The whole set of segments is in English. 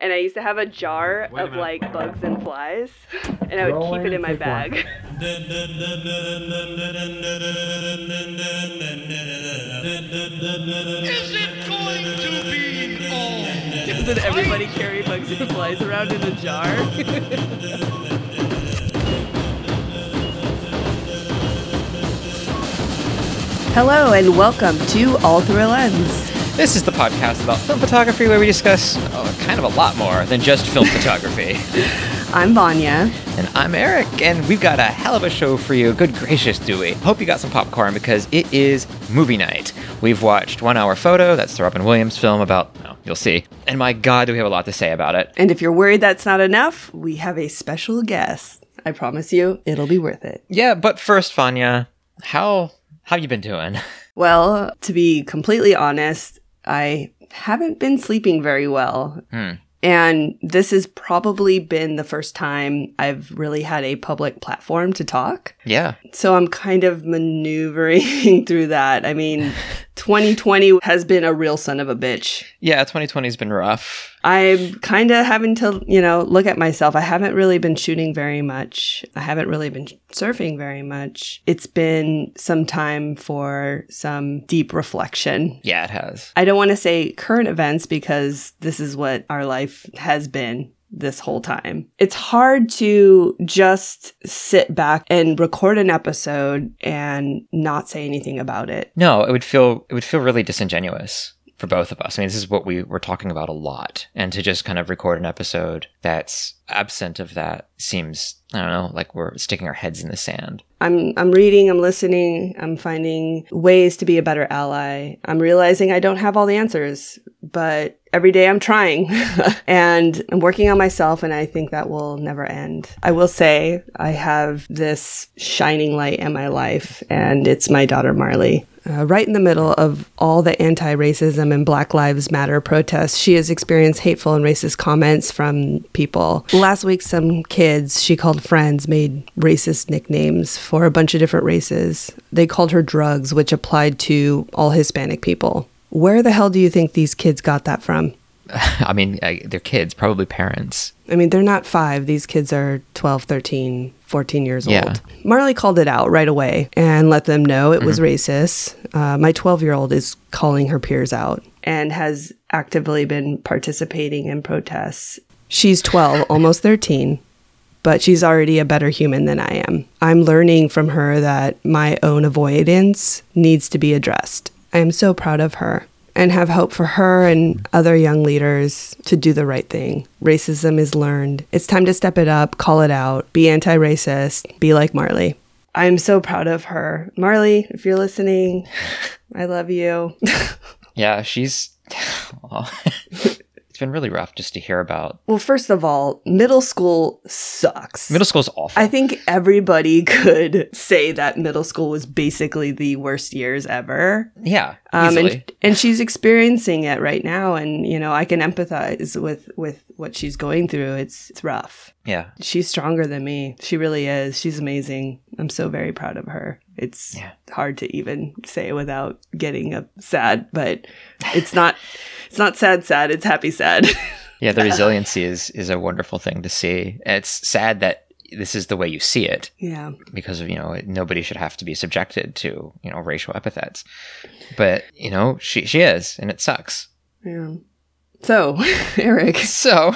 And I used to have a jar Wait of minute. like bugs and flies, and I would keep it in my Rolling, take one. bag. Is it going to be all? Doesn't everybody carry bugs and flies around in a jar? Hello and welcome to All Through a Lens. This is the podcast about film photography where we discuss kind of a lot more than just film photography. I'm Vanya. And I'm Eric, and we've got a hell of a show for you. Good gracious, do we? Hope you got some popcorn because it is movie night. We've watched One Hour Photo, that's the Robin Williams film about, oh, you'll see. And my god, do we have a lot to say about it. And if you're worried that's not enough, we have a special guest. I promise you, it'll be worth it. Yeah, but first, Vanya, how how you been doing? Well, to be completely honest, I haven't been sleeping very well. Hmm. And this has probably been the first time I've really had a public platform to talk. Yeah. So I'm kind of maneuvering through that. I mean, 2020 has been a real son of a bitch. Yeah, 2020's been rough. I'm kind of having to, you know, look at myself. I haven't really been shooting very much. I haven't really been surfing very much. It's been some time for some deep reflection. Yeah, it has. I don't want to say current events because this is what our life has been this whole time. It's hard to just sit back and record an episode and not say anything about it. No, it would feel it would feel really disingenuous for both of us. I mean, this is what we were talking about a lot, and to just kind of record an episode that's absent of that seems I don't know, like we're sticking our heads in the sand. I'm I'm reading, I'm listening, I'm finding ways to be a better ally. I'm realizing I don't have all the answers, but every day I'm trying and I'm working on myself and I think that will never end. I will say I have this shining light in my life and it's my daughter Marley. Uh, right in the middle of all the anti racism and Black Lives Matter protests, she has experienced hateful and racist comments from people. Last week, some kids she called friends made racist nicknames for a bunch of different races. They called her drugs, which applied to all Hispanic people. Where the hell do you think these kids got that from? I mean, they're kids, probably parents. I mean, they're not five. These kids are 12, 13, 14 years Yeah. old. Marley called it out right away and let them know it was racist. Uh, my 12 year old is calling her peers out and has actively been participating in protests. She's 12, almost 13, but she's already a better human than I am. I'm learning from her that my own avoidance needs to be addressed. I am so proud of her and have hope for her and other young leaders to do the right thing. Racism is learned. It's time to step it up, call it out, be anti racist, be like Marley. I'm so proud of her. Marley, if you're listening, I love you. Yeah, she's. it's been really rough just to hear about. well, first of all, middle school sucks. Middle school's awful. I think everybody could say that middle school was basically the worst years ever. yeah, Um, easily. and, and she's experiencing it right now, and you know I can empathize with with what she's going through. It's it's rough. yeah, She's stronger than me. She really is. She's amazing. I'm so very proud of her. It's Yeah. hard to even say without getting a sad, but it's not it's not sad sad, it's happy sad. yeah. The resiliency is is a wonderful thing to see. It's sad that this is the way you see it. yeah. because of you know nobody should have to be subjected to you know racial epithets but you know she she is and it sucks Yeah. So, Eric, so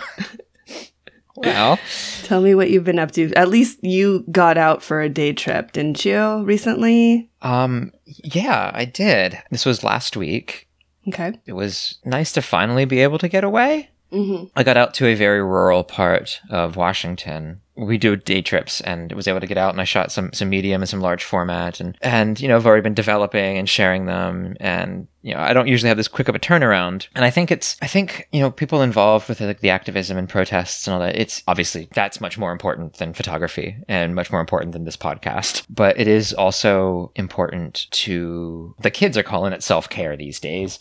well tell me what you've been up to. At least you got out for a day trip, didn't you, recently? um yeah i did this was last week Okay. it was nice to finally be able to get away Mm-hmm. i got out to a very rural part of washington we do day trips and was able to get out and I shot some some medium and some large format and and you know I've already been developing and sharing them and you know I don't usually have this quick of a turnaround. And I think it's I think you know people involved with like the activism and protests and all that it's obviously that's much more important than photography and much more important than this podcast. But it is also important to the kids are calling it self-care these days.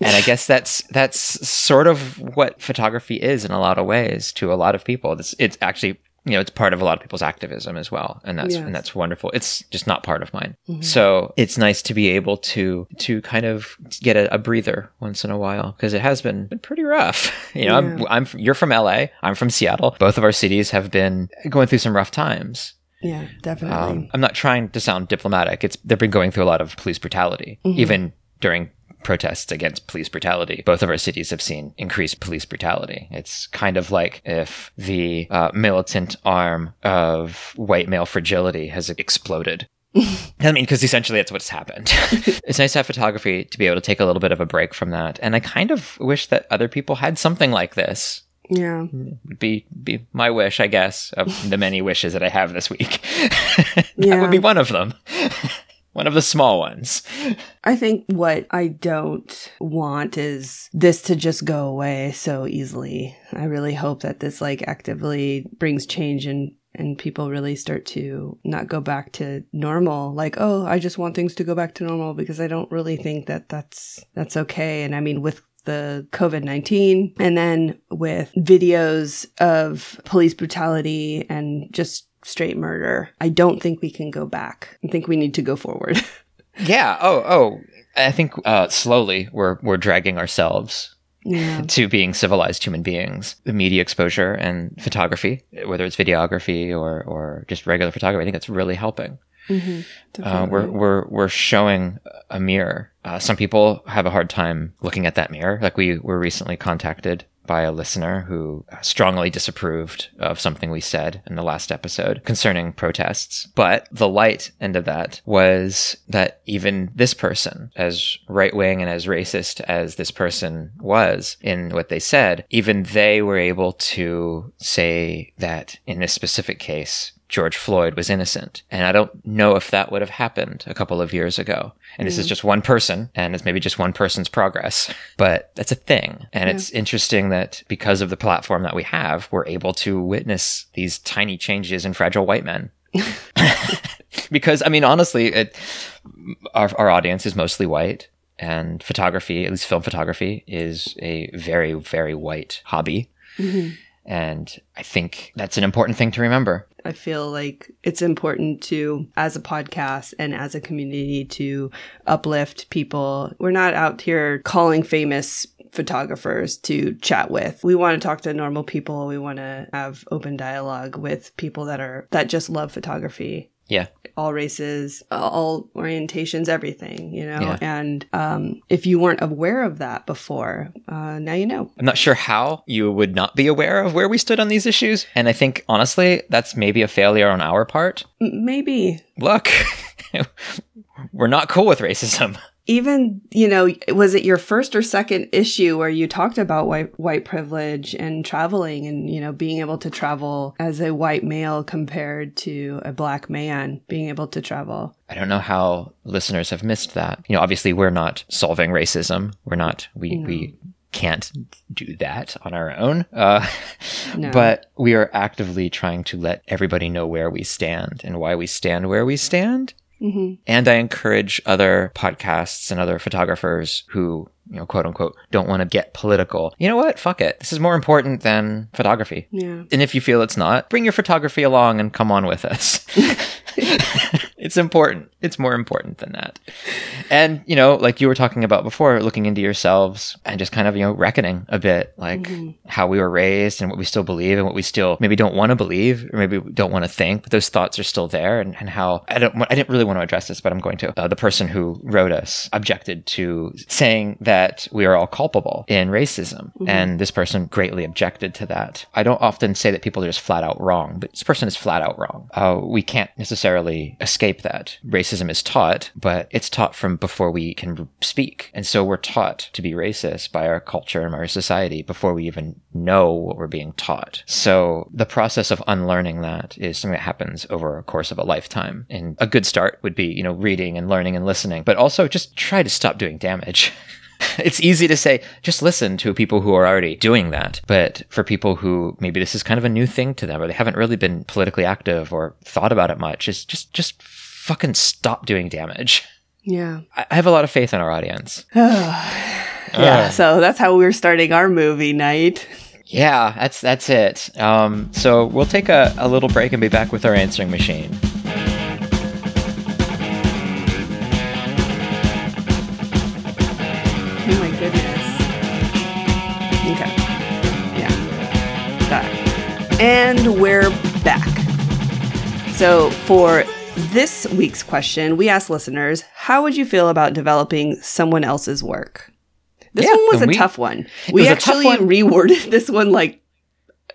And I guess that's that's sort of what photography is in a lot of ways to a lot of people. It's it's actually you know, it's part of a lot of people's activism as well. And that's, Yes. and that's wonderful. It's just not part of mine. So it's nice to be able to, to kind of get a, a breather once in a while because it has been, been pretty rough. You know, I'm, I'm, you're from LA. I'm from Seattle. Both of our cities have been going through some rough times. Yeah, definitely. Um, I'm not trying to sound diplomatic. It's they've been going through a lot of police brutality, even during protests against police brutality. Both of our cities have seen increased police brutality. It's kind of like if the uh, militant arm of white male fragility has exploded. I mean, because essentially that's what's happened. it's nice to have photography to be able to take a little bit of a break from that. And I kind of wish that other people had something like this. yeah. Would be be my wish, I guess, of the many wishes that I have this week. that Yeah. would be one of them. One of the small ones. I think what I don't want is this to just go away so easily. I really hope that this like actively brings change and and people really start to not go back to normal like oh I just want things to go back to normal because I don't really think that that's that's okay and I mean with the COVID 19 and then with videos of police brutality and just straight murder. I don't think we can go back. I think we need to go forward. Yeah. Oh, oh. I think uh, slowly we're we're dragging ourselves yeah. to being civilized human beings. The media exposure and photography, whether it's videography or or just regular photography, I think it's really helping. Mm-hmm. Uh, we're we're we're showing a mirror. Uh, some people have a hard time looking at that mirror. Like we were recently contacted by a listener who strongly disapproved of something we said in the last episode concerning protests. But the light end of that was that even this person, as right wing and as racist as this person was in what they said, even they were able to say that in this specific case, George Floyd was innocent. And I don't know if that would have happened a couple of years ago. And this is mm. just one person, and it's maybe just one person's progress, but that's a thing. And it's interesting that because of the platform that we have, we're able to witness these tiny changes in fragile white men. because, I mean, honestly, it, our, our audience is mostly white. And photography, at least film photography, is a very, very white hobby. Mm-hmm. And I think that's an important thing to remember. I feel like it's important to, as a podcast and as a community, to uplift people. We're not out here calling famous photographers to chat with. We want to talk to normal people. We want to have open dialogue with people that are that just love photography. Yeah. all races, all orientations, everything, you know. Yeah. And um, if you weren't aware of that before, uh, now you know. I'm not sure how you would not be aware of where we stood on these issues. And I think, honestly, that's maybe a failure on our part. Maybe Look, we're not cool with racism. Even you know was it your first or second issue where you talked about white white privilege and traveling and you know being able to travel as a white male compared to a black man being able to travel I don't know how listeners have missed that. You know, obviously, we're not solving racism. We're not, we, we, can't do that on our own. Uh, No. But we are actively trying to let everybody know where we stand and why we stand where we stand. Hmm And I encourage other podcasts and other photographers who, you know, quote unquote, don't want to get political. You know what? Fuck it. This is more important than photography. yeah And if you feel it's not, bring your photography along and come on with us. it's important. It's more important than that. And, you know, like you were talking about before, looking into yourselves and just kind of, you know, reckoning a bit like how we were raised and what we still believe and what we still maybe don't want to believe or maybe don't want to think, but those thoughts are still there and, and how I don't, I didn't really want to address this, but I'm going to. Uh, the person who wrote us objected to saying that we are all culpable in racism. And this person greatly objected to that. I don't often say that people are just flat out wrong, but this person is flat out wrong. Uh, we can't necessarily escape that. Racism is taught, but it's taught from before we can speak. And so we're taught to be racist by our culture and our society before we even know what we're being taught. So the process of unlearning that is something that happens over a course of a lifetime. And a good start would be, you know, reading and learning and listening, but also just try to stop doing damage. it's easy to say just listen to people who are already doing that but for people who maybe this is kind of a new thing to them or they haven't really been politically active or thought about it much is just just fucking stop doing damage yeah i I have a lot of faith in our audience yeah so that's how we're starting our movie night Yeah, that's that's it. Um, so we'll take a, a little break and be back with our answering machine. Oh my goodness. Okay. Yeah. Got it. And we're back. So for this week's question, we asked listeners, how would you feel about developing someone else's work? This Yeah, one was a we- tough one. We was a tough actually one. reworded this one like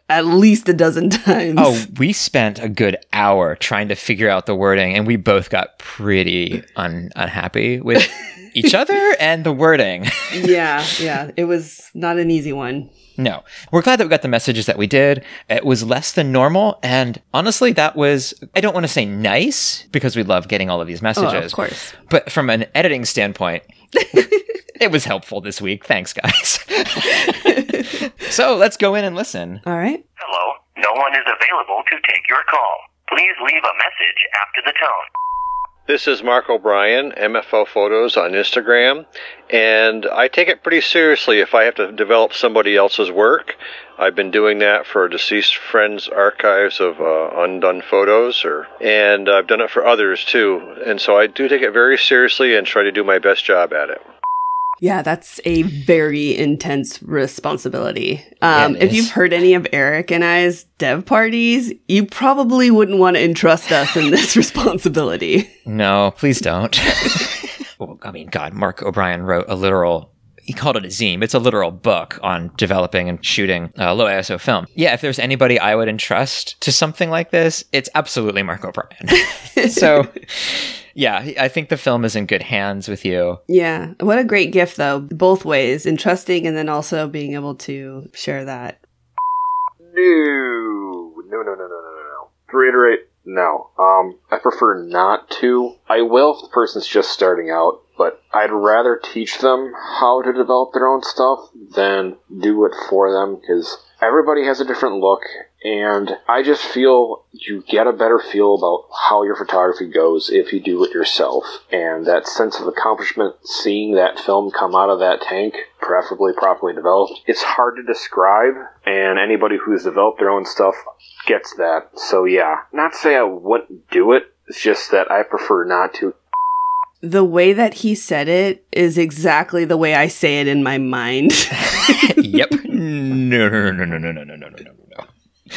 at least a dozen times. Oh, we spent a good hour trying to figure out the wording, and we both got pretty un- unhappy with each other and the wording. yeah, yeah. It was not an easy one. No, we're glad that we got the messages that we did. It was less than normal, and honestly, that was, I don't want to say nice because we love getting all of these Oh, messages. of course. But from an editing standpoint, it was helpful this week. Thanks, guys. so let's go in and listen. All right. Hello, no one is available to take your call. Please leave a message after the tone. This is Mark O'Brien, MFO Photos on Instagram, and I take it pretty seriously if I have to develop somebody else's work. I've been doing that for deceased friends' archives of uh, undone photos, or and I've done it for others too. And so I do take it very seriously and try to do my best job at it. Yeah, that's a very intense responsibility. Um, if you've heard any of Eric and I's dev parties, you probably wouldn't want to entrust us in this responsibility. No, please don't. well, I mean, God, Mark O'Brien wrote a literal. He called it a zine. It's a literal book on developing and shooting uh, low ISO film. Yeah, if there's anybody I would entrust to something like this, it's absolutely Mark O'Brien. so, yeah, I think the film is in good hands with you. Yeah, what a great gift, though, both ways, entrusting and then also being able to share that. No, no, no, no, no, no, no, no. To reiterate, no. Um, I prefer not to. I will if the person's just starting out, but I'd rather teach them how to develop their own stuff than do it for them because everybody has a different look, and I just feel you get a better feel about how your photography goes if you do it yourself. And that sense of accomplishment, seeing that film come out of that tank, preferably properly developed, it's hard to describe, and anybody who's developed their own stuff gets that. So yeah, not to say I wouldn't do it, it's just that I prefer not to. The way that he said it is exactly the way I say it in my mind. yep. No, no, no, no, no, no, no, no, no, no, no.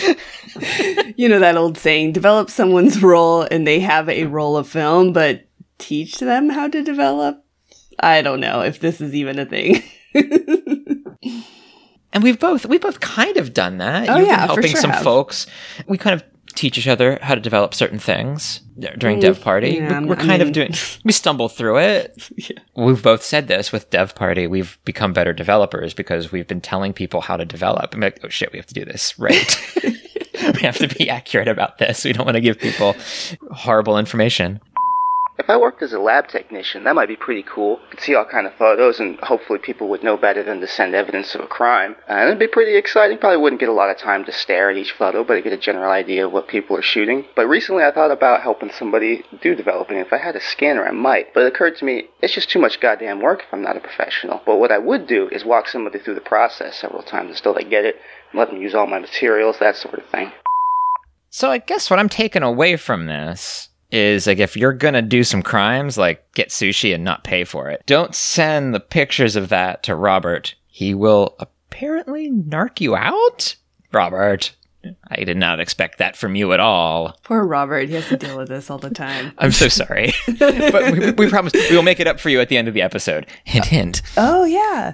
you know that old saying, develop someone's roll and they have a roll of film, but teach them how to develop? I don't know if this is even a thing. And we've both we both kind of done that. Oh, You've yeah, been helping sure some have. folks. We kind of teach each other how to develop certain things during Dev Party. Mm, yeah, we, we're kind mean- of doing. We stumble through it. We've both said this with Dev Party. We've become better developers because we've been telling people how to develop. I'm like, oh shit, we have to do this right. we have to be accurate about this. We don't want to give people horrible information. If I worked as a lab technician, that might be pretty cool. Could see all kind of photos, and hopefully people would know better than to send evidence of a crime. Uh, and it'd be pretty exciting. Probably wouldn't get a lot of time to stare at each photo, but I get a general idea of what people are shooting. But recently, I thought about helping somebody do developing. If I had a scanner, I might. But it occurred to me it's just too much goddamn work if I'm not a professional. But what I would do is walk somebody through the process several times until they get it, and let them use all my materials, that sort of thing. So I guess what I'm taking away from this is like if you're gonna do some crimes, like get sushi and not pay for it, don't send the pictures of that to Robert. He will apparently narc you out. Robert, I did not expect that from you at all. Poor Robert, he has to deal with this all the time. I'm so sorry, but we, we promise we will make it up for you at the end of the episode. Hint, hint. Oh, yeah.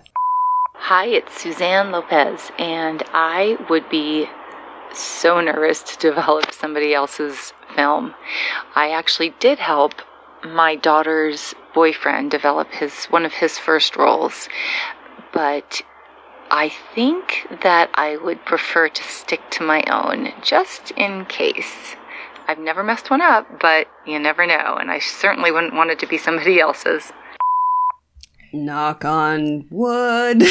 Hi, it's Suzanne Lopez, and I would be so nervous to develop somebody else's film. I actually did help my daughter's boyfriend develop his one of his first rolls, but I think that I would prefer to stick to my own just in case. I've never messed one up, but you never know, and I certainly wouldn't want it to be somebody else's. Knock on wood.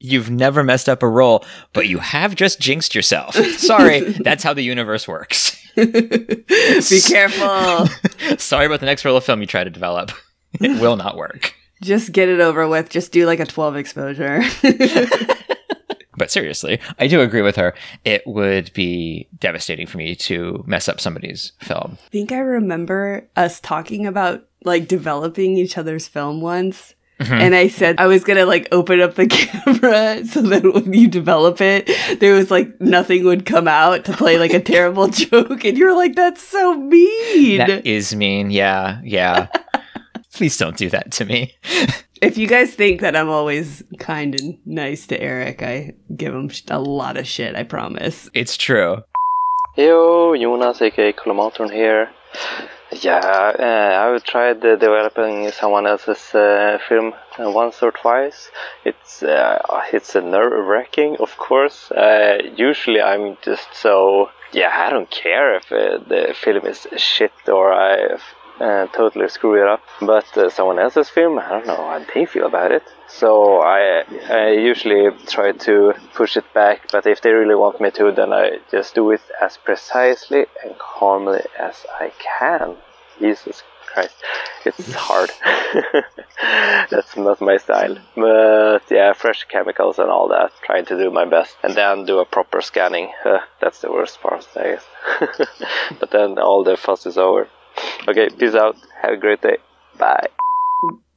You've never messed up a roll, but you have just jinxed yourself. Sorry, that's how the universe works. Be careful. Sorry about the next roll of film you try to develop. It will not work. Just get it over with. Just do like a 12 exposure. But seriously, I do agree with her. It would be devastating for me to mess up somebody's film. I think I remember us talking about like developing each other's film once. Mm-hmm. And I said I was gonna like open up the camera so that when you develop it, there was like nothing would come out to play like a terrible joke. And you're like, that's so mean. That is mean. Yeah, yeah. Please don't do that to me. if you guys think that I'm always kind and nice to Eric, I give him a lot of shit, I promise. It's true. Yo, Jonas, aka Kolomatron here. Yeah, uh, I've tried uh, developing someone else's uh, film uh, once or twice. It's uh, it's uh, nerve wracking, of course. Uh, usually, I'm just so yeah, I don't care if the film is shit or I totally screw it up. But someone else's film, I don't know how they feel about it. So I I usually try to push it back. But if they really want me to, then I just do it as precisely and calmly as I can. Jesus Christ, it's hard. That's not my style. But yeah, fresh chemicals and all that. Trying to do my best, and then do a proper scanning. Uh, that's the worst part, I guess. but then all the fuss is over. Okay, peace out. Have a great day. Bye.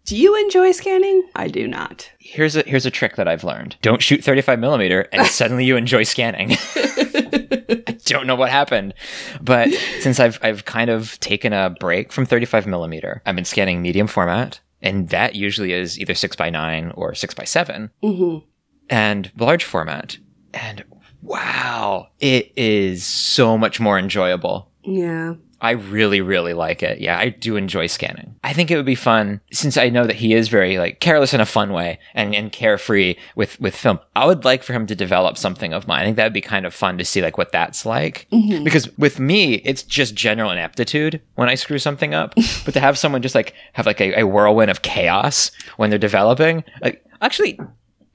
Do you enjoy scanning? I do not. Here's a here's a trick that I've learned. Don't shoot 35 millimeter and suddenly you enjoy scanning. I don't know what happened, but since I've I've kind of taken a break from 35 millimeter, I've been scanning medium format, and that usually is either six by nine or six by 7 Mm-hmm. and large format. And wow, it is so much more enjoyable. Yeah. I really, really like it. Yeah, I do enjoy scanning. I think it would be fun since I know that he is very like careless in a fun way and, and carefree with, with film. I would like for him to develop something of mine. I think that would be kind of fun to see like what that's like. Because with me, it's just general ineptitude when I screw something up. but to have someone just like have like a, a whirlwind of chaos when they're developing, like actually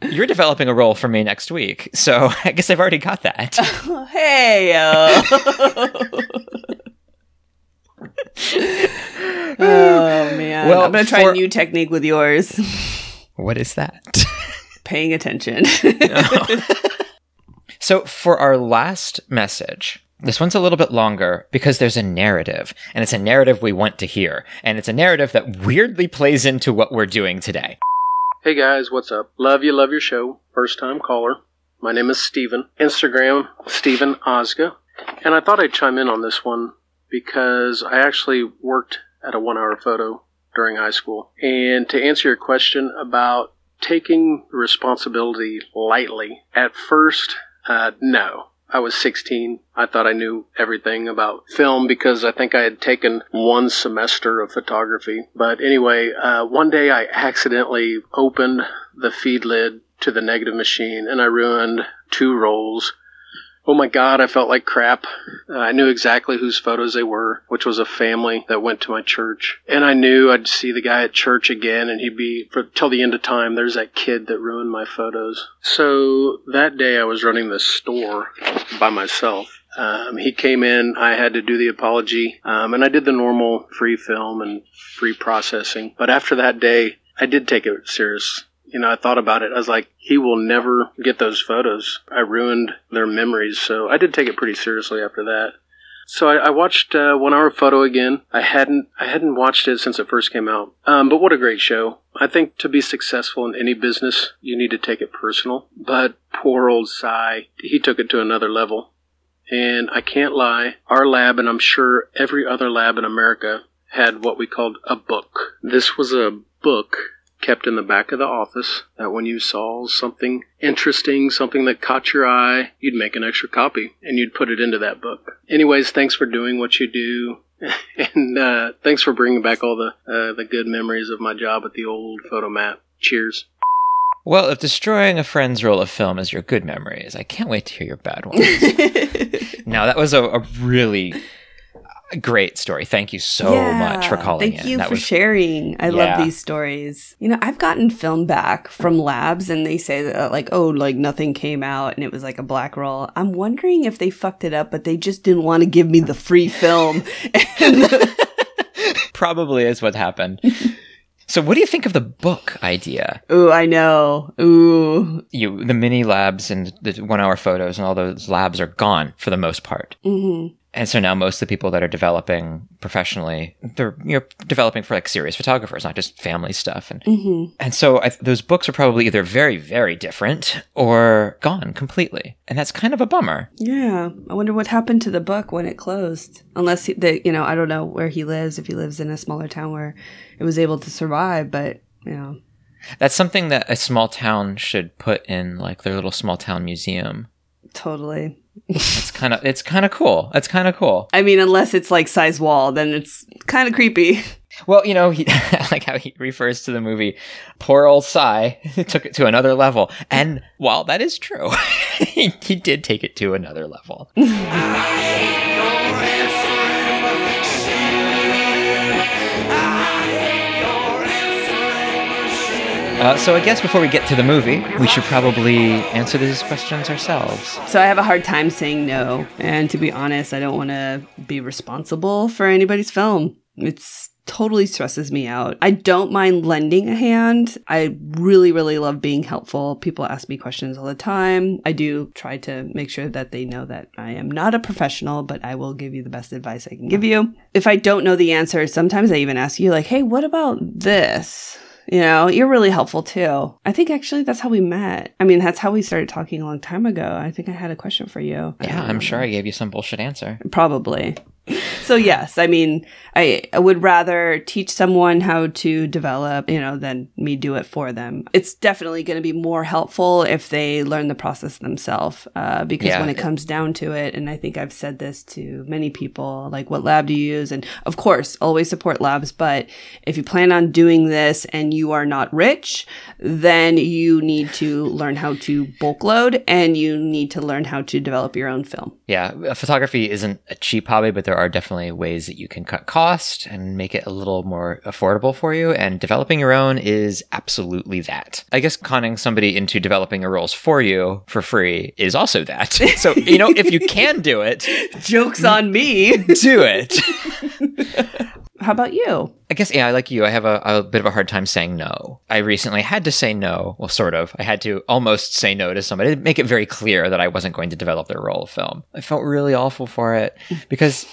you're developing a roll for me next week. So I guess I've already got that. Hey, uh. oh man. Well, I'm gonna try for- a new technique with yours. what is that? Paying attention. So, for our last message, this one's a little bit longer because there's a narrative, and it's a narrative we want to hear, and it's a narrative that weirdly plays into what we're doing today. Hey guys, what's up? Love you, love your show. First time caller. My name is Steven. Instagram, Steven Ozga. And I thought I'd chime in on this one because I actually worked at a one hour photo during high school. And to answer your question about taking responsibility lightly, at first, uh, no. I was 16. I thought I knew everything about film because I think I had taken one semester of photography. But anyway, uh, one day I accidentally opened the feed lid to the negative machine and I ruined two rolls. Oh my god, I felt like crap. Uh, I knew exactly whose photos they were, which was a family that went to my church. And I knew I'd see the guy at church again and he'd be, for, till the end of time, there's that kid that ruined my photos. So that day I was running the store by myself. Um, he came in, I had to do the apology, um, and I did the normal free film and free processing. But after that day, I did take it serious. You know, I thought about it. I was like, he will never get those photos. I ruined their memories. So I did take it pretty seriously after that. So I, I watched uh, One Hour Photo again. I hadn't I hadn't watched it since it first came out. Um, but what a great show! I think to be successful in any business, you need to take it personal. But poor old Sy, he took it to another level. And I can't lie, our lab, and I'm sure every other lab in America, had what we called a book. This was a book kept in the back of the office that when you saw something interesting, something that caught your eye, you'd make an extra copy and you'd put it into that book. Anyways, thanks for doing what you do. and uh, thanks for bringing back all the uh, the good memories of my job at the old Fotomat. Cheers. Well, if destroying a friend's roll of film is your good memories, I can't wait to hear your bad ones. now, that was a, a really great story. Thank you so much for calling Thank in. you that for was sharing. I Yeah. love these stories. You know, I've gotten film back from labs and they say that, uh, like, oh, like nothing came out and it was like a black roll. I'm wondering if they fucked it up, but they just didn't want to give me the free film. probably is what happened. So, what do you think of the book idea? Ooh, I know. Ooh. You, the mini labs and the one-hour photos and all those labs are gone for the most part. hmm And so now most of the people that are developing professionally, they're you know developing for like serious photographers, not just family stuff. And hmm and so I, those books are probably either very very different or gone completely, and that's kind of a bummer. Yeah. I wonder what happened to the book when it closed. Unless he, the, you know, I don't know where he lives. If he lives in a smaller town where it was able to survive, but you know, That's something that a small town should put in like their little small town museum. totally. It's kind of it's kind of cool. It's kind of cool. I mean, unless it's like Sy's wall, then it's kind of creepy. Well, you know, he, I like how he refers to the movie. Poor old Sy took it to another level, and while that is true, he, he did take it to another level. Uh, so I guess before we get to the movie, we should probably answer these questions ourselves. So I have a hard time saying no. And to be honest, I don't want to be responsible for anybody's film. It's totally stresses me out. I don't mind lending a hand. I really, really love being helpful. People ask me questions all the time. I do try to make sure that they know that I am not a professional, but I will give you the best advice I can give you. If I don't know the answer, sometimes I even ask you, like, hey, what about this? You know, you're really helpful too. I think actually that's how we met. I mean, that's how we started talking a long time ago. I think I had a question for you. Yeah, I'm sure I gave you some bullshit answer. Probably. So yes, I mean, I, I would rather teach someone how to develop, you know, than me do it for them. It's definitely going to be more helpful if they learn the process themselves, uh, because Yeah. when it comes down to it, and I think I've said this to many people, like, what lab do you use? And of course, always support labs, but if you plan on doing this and you are not rich, then you need to learn how to bulk load and you need to learn how to develop your own film. Yeah, uh, photography isn't a cheap hobby, but there are definitely ways that you can cut cost and make it a little more affordable for you. And developing your own is absolutely that. I guess conning somebody into developing your rolls for you for free is also that. So, you know, if you can do it, Joke's on me. do it. How about you? I guess, yeah, like you, I have a, a bit of a hard time saying no. I recently had to say no. Well, sort of. I had to almost say no to somebody to make it very clear that I wasn't going to develop their roll of film. I felt really awful for it because,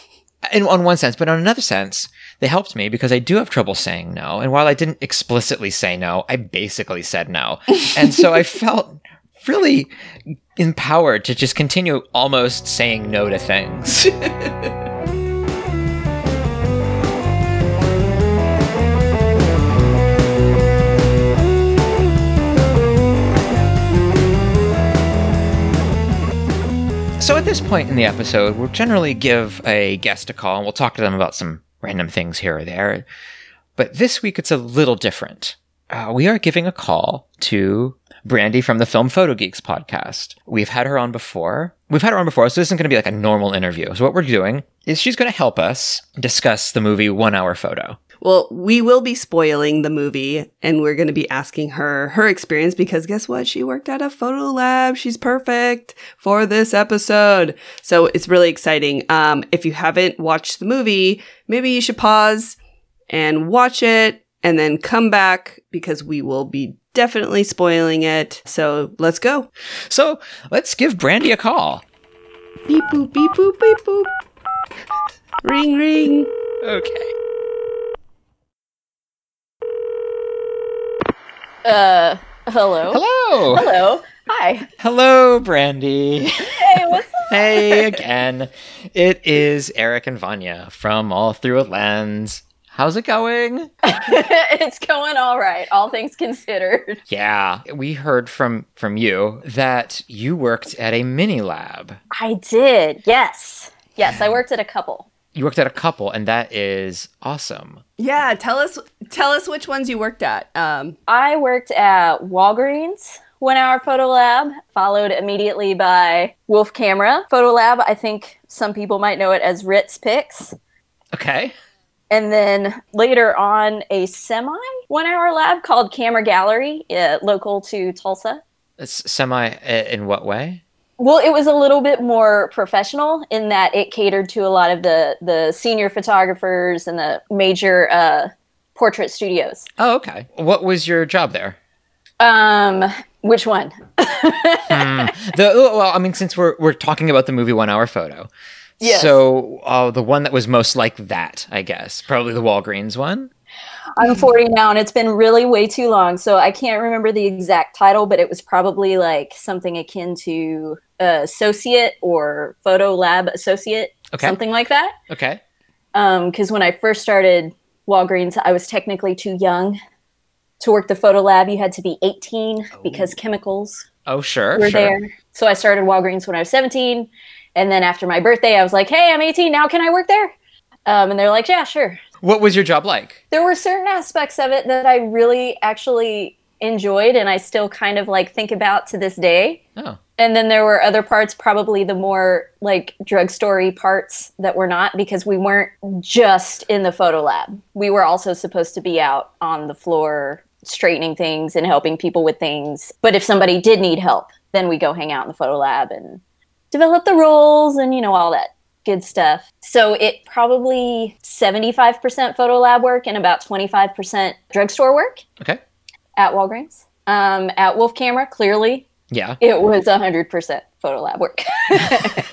in on one sense, but on another sense, they helped me because I do have trouble saying no. And while I didn't explicitly say no, I basically said no. and so I felt really empowered to just continue almost saying no to things. So at this point in the episode, we'll generally give a guest a call and we'll talk to them about some random things here or there. But this week it's a little different. Uh, we are giving a call to Brandy from the Film Photo Geeks podcast. We've had her on before. We've had her on before, so this isn't going to be like a normal interview. So what we're doing is she's going to help us discuss the movie One Hour Photo. Well, we will be spoiling the movie and we're going to be asking her her experience because guess what? She worked at a photo lab. She's perfect for this episode. So it's really exciting. Um, if you haven't watched the movie, maybe you should pause and watch it and then come back because we will be definitely spoiling it. So let's go. So let's give Brandy a call. Beep boop, beep boop, beep boop. Ring, ring. Okay. Uh, hello. Hello. Hello. Hi. Hello, Brandy. Hey, what's up? hey again. It is Eric and Vanya from All Through a Lens. How's it going? it's going all right, all things considered. Yeah, we heard from from you that you worked at a mini lab. I did. Yes. Yes, I worked at a couple. You worked at a couple, and that is awesome. Yeah, tell us tell us which ones you worked at. Um, I worked at Walgreens One Hour Photo Lab, followed immediately by Wolf Camera Photo Lab. I think some people might know it as Ritz Pix. Okay. And then later on, a semi one hour lab called Camera Gallery, uh, local to Tulsa. It's semi uh, in what way? Well, it was a little bit more professional in that it catered to a lot of the the senior photographers and the major uh, Portrait Studios. Oh, okay. What was your job there? Um, which one? Hmm. The well, I mean, since we're we're talking about the movie One Hour Photo, Yes. so uh, the one that was most like that, I guess, probably the Walgreens one. I'm 40 now and it's been really way too long. So I can't remember the exact title, but it was probably like something akin to uh, associate or photo lab associate, Okay. something like that. Okay. Because when I first started Walgreens, I was technically too young to work the photo lab. You had to be 18 because chemicals Oh, sure. were sure. there. So I started Walgreens when I was 17. And then after my birthday, I was like, hey, I'm 18. Now can I work there? Um, and they're like, yeah, sure. What was your job like? there were certain aspects of it that I really actually enjoyed and I still kind of like think about to this day. Oh. And then there were other parts, probably the more like drugstore parts that were not because we weren't just in the photo lab. We were also supposed to be out on the floor straightening things and helping people with things. But if somebody did need help, then we go hang out in the photo lab and develop the rolls and you know all that good stuff. So it probably 75% photo lab work and about 25% drugstore work Okay. at Walgreens. Um, at Wolf Camera, clearly Yeah. it was 100% photo lab work.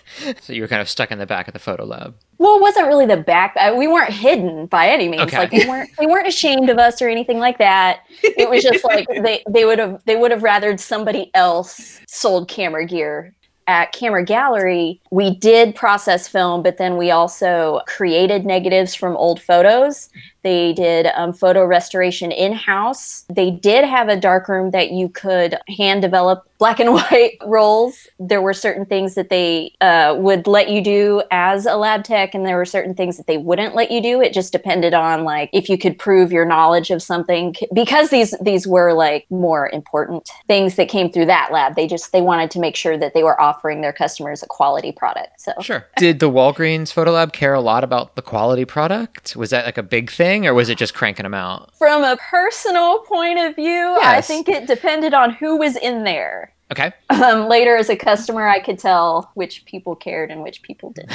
So you were kind of stuck in the back of the photo lab. well, it wasn't really the back. uh, We weren't hidden by any means. Okay. Like they weren't they weren't ashamed of us or anything like that. It was just like they they would have they would have rathered somebody else sold camera gear. At Camera Gallery, we did process film, but then we also created negatives from old photos. They did um, photo restoration in house. They did have a darkroom that you could hand develop black and white rolls. There were certain things that they uh, would let you do as a lab tech, and there were certain things that they wouldn't let you do. It just depended on like if you could prove your knowledge of something. Because these these were like more important things that came through that lab. They just they wanted to make sure that they were offering their customers a quality product. So Sure. Did the Walgreens photo lab care a lot about the quality product? Was that like a big thing, or was it just cranking them out? From a personal point of view, I think it depended on who was in there. Okay. Um, later, as a customer, I could tell which people cared and which people didn't.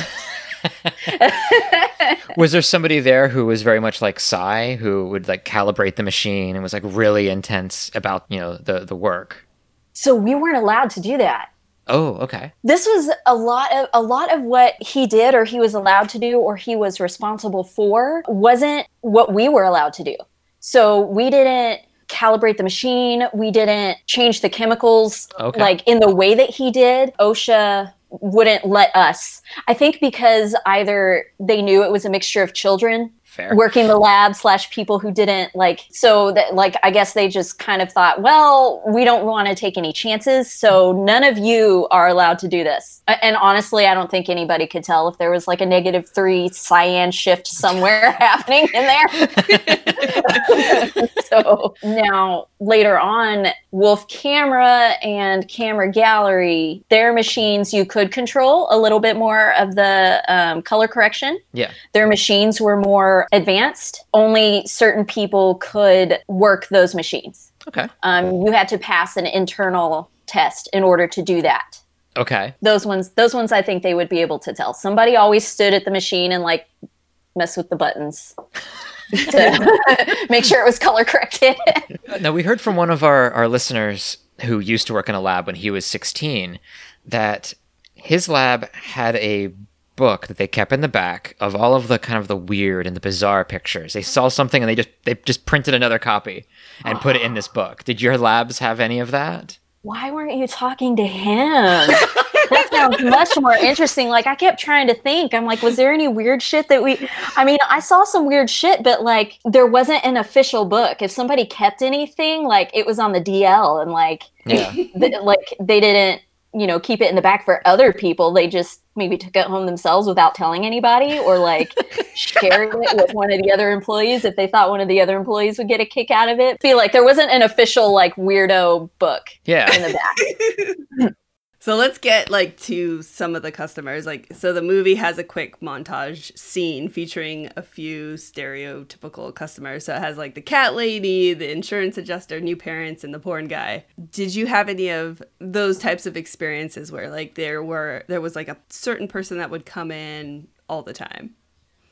Was there somebody there who was very much like Sy, who would like calibrate the machine and was like really intense about you know the the work? so we weren't allowed to do that. Oh, okay. This was a lot of a lot of what he did, or he was allowed to do, or he was responsible for, wasn't what we were allowed to do. So we didn't calibrate the machine. We didn't change the chemicals Okay. like in the way that he did. OSHA wouldn't let us. I think because either they knew it was a mixture of children Fair. working the lab slash people who didn't like so that like i guess they just kind of thought well we don't want to take any chances so none of you are allowed to do this and honestly i don't think anybody could tell if there was like a negative three cyan shift somewhere happening in there so now later on wolf camera and camera gallery their machines you could control a little bit more of the um, color correction Yeah. their machines were more advanced. Only certain people could work those machines. Okay. Um, you had to pass an internal test in order to do that. Okay. Those ones, those ones, I think they would be able to tell. Somebody always stood at the machine and like mess with the buttons to make sure it was color corrected. Now we heard from one of our our listeners who used to work in a lab when he was 16 that his lab had a book that they kept in the back of all of the kind of the weird and the bizarre pictures. They saw something and they just they just printed another copy and put it in this book. Did your labs have any of that? Why weren't you talking to him? that sounds much more interesting. Like I kept trying to think. I'm like, was there any weird shit that we I mean, I saw some weird shit, but like there wasn't an official book. If somebody kept anything, like it was on the DL and like Yeah. like they didn't, you know, keep it in the back for other people. They just maybe took it home themselves without telling anybody or like shared it with one of the other employees if they thought one of the other employees would get a kick out of it. feel like there wasn't an official like weirdo book Yeah. in the back. So let's get like to some of the customers. Like, so the movie has a quick montage scene featuring a few stereotypical customers. So it has like the cat lady, the insurance adjuster, new parents, and the porn guy. Did you have any of those types of experiences where like there were there was like a certain person that would come in all the time?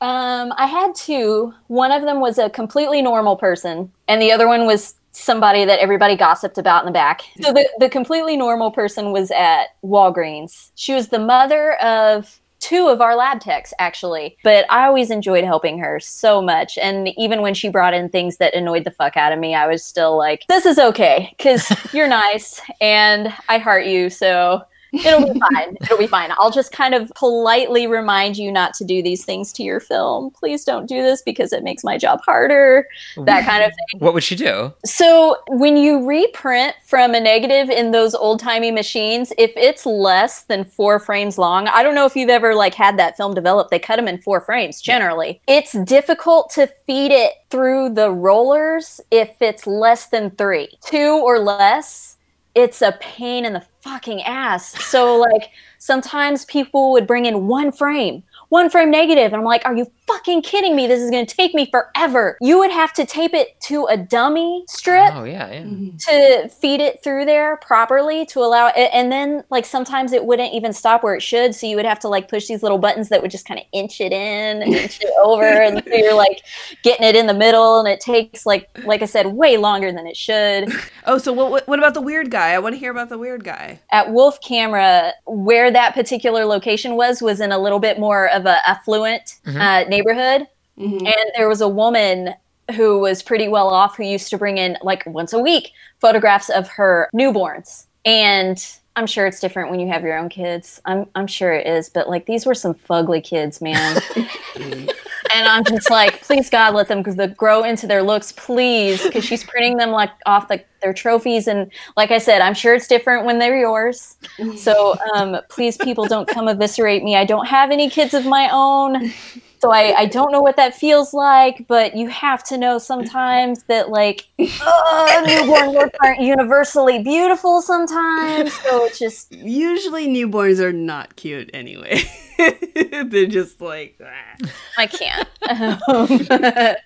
Um, I had two. One of them was a completely normal person, and the other one was somebody that everybody gossiped about in the back. So the, the completely normal person was at Walgreens. She was the mother of two of our lab techs actually but i always enjoyed helping her so much and even when she brought in things that annoyed the fuck out of me i was still like this is okay because you're nice and i heart you so It'll be fine. It'll be fine. I'll just kind of politely remind you not to do these things to your film. Please don't do this because it makes my job harder. That kind of thing. What would she do? So, when you reprint from a negative in those old timey machines, if it's less than four frames long, I don't know if you've ever like had that film developed. They cut them in four frames generally. It's difficult to feed it through the rollers if it's less than three, two or less. It's a pain in the fucking ass. So like sometimes people would bring in one frame, one frame negative, and I'm like, are you fucking kidding me? This is going to take me forever. You would have to tape it to a dummy strip Oh yeah, yeah. Mm-hmm. to feed it through there properly to allow it and then like sometimes it wouldn't even stop where it should so you would have to like push these little buttons that would just kind of inch it in and inch it over and so you're like getting it in the middle and it takes like like i said way longer than it should Oh, so what, what? What about the weird guy? I want to hear about the weird guy. at wolf camera where that particular location was was in a little bit more of a affluent Mhm. uh, neighborhood. Mhm. and there was a woman who was pretty well off who used to bring in like once a week photographs of her newborns. And i'm sure it's different when you have your own kids. I'm, I'm sure it is. But like these were some fugly kids man and i'm just like please god let them grow into their looks please. Because she's printing them like off the, their trophies. And like i said i'm sure it's different when they're yours. So um, please people don't come eviscerate me. I don't have any kids of my own so I, I don't know what that feels like, but you have to know sometimes that like uh, newborn aren't universally beautiful sometimes. So it's just Usually newborns are not cute anyway. They're just like. ah. I can't.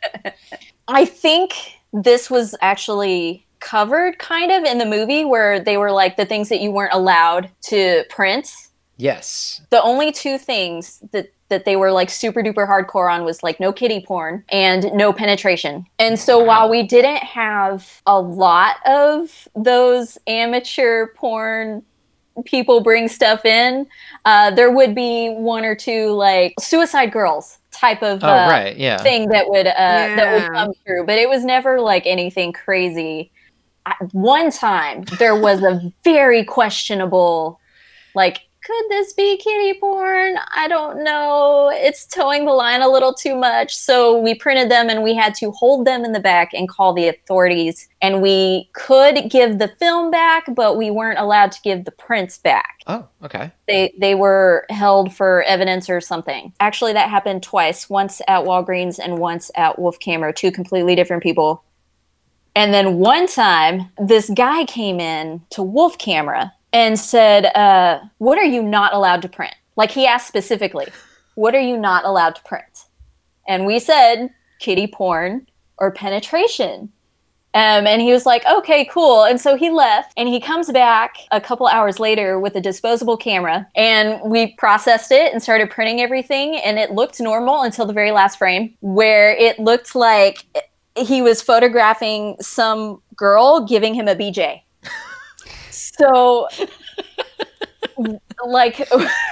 I think this was actually covered kind of in the movie where they were like the things that you weren't allowed to print. Yes. The only two things that that they were like super duper hardcore on was like no kiddie porn and no penetration. And so while we didn't have a lot of those amateur porn people bring stuff in, uh, there would be one or two like suicide girls type of Oh, uh, right, yeah. thing that would uh, that would come through, but it was never like anything crazy. I, one time there was a very questionable, like, could this be kiddie porn? I don't know. It's towing the line a little too much. So we printed them and we had to hold them in the back and call the authorities. And we could give the film back, but we weren't allowed to give the prints back Oh, okay. they they were held for evidence or something. Actually, that happened twice. Once at Walgreens and once at Wolf Camera. Two completely different people. And then one time, this guy came in to Wolf Camera and said, uh, "What are you not allowed to print?" Like he asked specifically, "What are you not allowed to print?" And we said, "Kiddie porn or penetration." Um, and he was like, okay, cool. And so he left and he comes back a couple hours later with a disposable camera and we processed it and started printing everything. And it looked normal until the very last frame where it looked like he was photographing some girl giving him a BJ. So like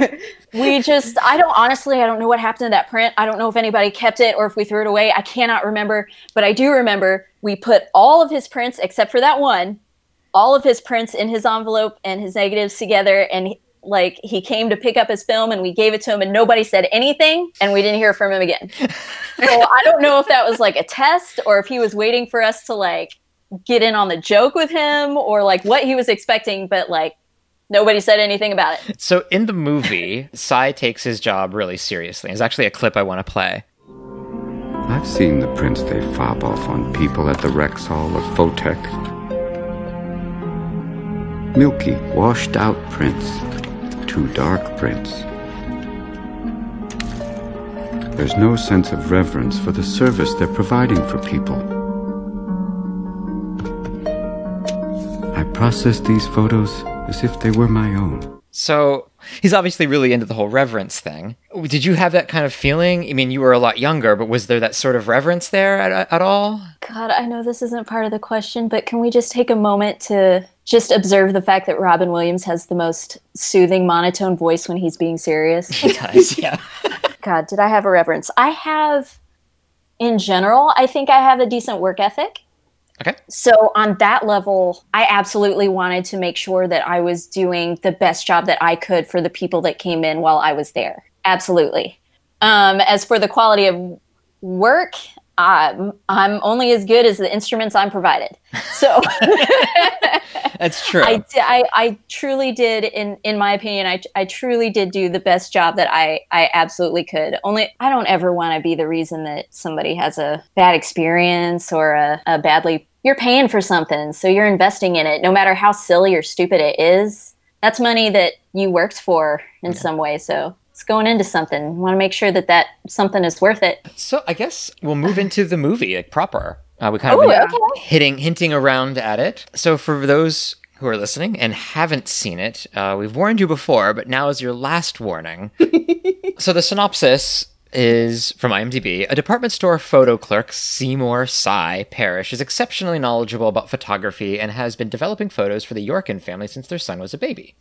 we just i don't honestly i don't know what happened to that print. I don't know if anybody kept it or if we threw it away. I cannot remember but i do remember we put all of his prints except for that one all of his prints in his envelope and his negatives together. And like he came to pick up his film and we gave it to him and nobody said anything and we didn't hear from him again. So i don't know if that was like a test or if he was waiting for us to like get in on the joke with him or like what he was expecting but like nobody said anything about it So in the movie, Sy takes his job really seriously. There's actually a clip I want to play. I've seen the prints they fob off on people at the Rexall or Fotomat. Milky, washed out prints. Too dark prints. There's no sense of reverence for the service they're providing for people. I process these photos as if they were my own. So He's obviously really into the whole reverence thing. Did you have that kind of feeling? I mean, you were a lot younger, but was there that sort of reverence there at, at all? God, I know this isn't part of the question, but can we just take a moment to just observe the fact that Robin Williams has the most soothing monotone voice when he's being serious? He does, yeah. God, did I have a reverence? I have, in general, I think I have a decent work ethic. Okay. So, on that level, I absolutely wanted to make sure that I was doing the best job that I could for the people that came in while I was there. Absolutely. Um, as for the quality of work, I'm, I'm only as good as the instruments I'm provided. So That's true. I, I, I truly did, in, in my opinion, I, I truly did do the best job that I, I absolutely could. Only I don't ever want to be the reason that somebody has a bad experience or a, a badly. You're paying for something, so you're investing in it, no matter how silly or stupid it is. That's money that you worked for in some way. So it's going into something. Want to make sure that that something is worth it. So I guess we'll move into the movie like, proper. Uh, we kind of Ooh, been okay. hitting, hinting around at it. So for those who are listening and haven't seen it, uh, we've warned you before, but now is your last warning. so the synopsis is from IMDb. A department store photo clerk, Seymour Sy Parrish, is exceptionally knowledgeable about photography and has been developing photos for the Yorkin family since their son was a baby.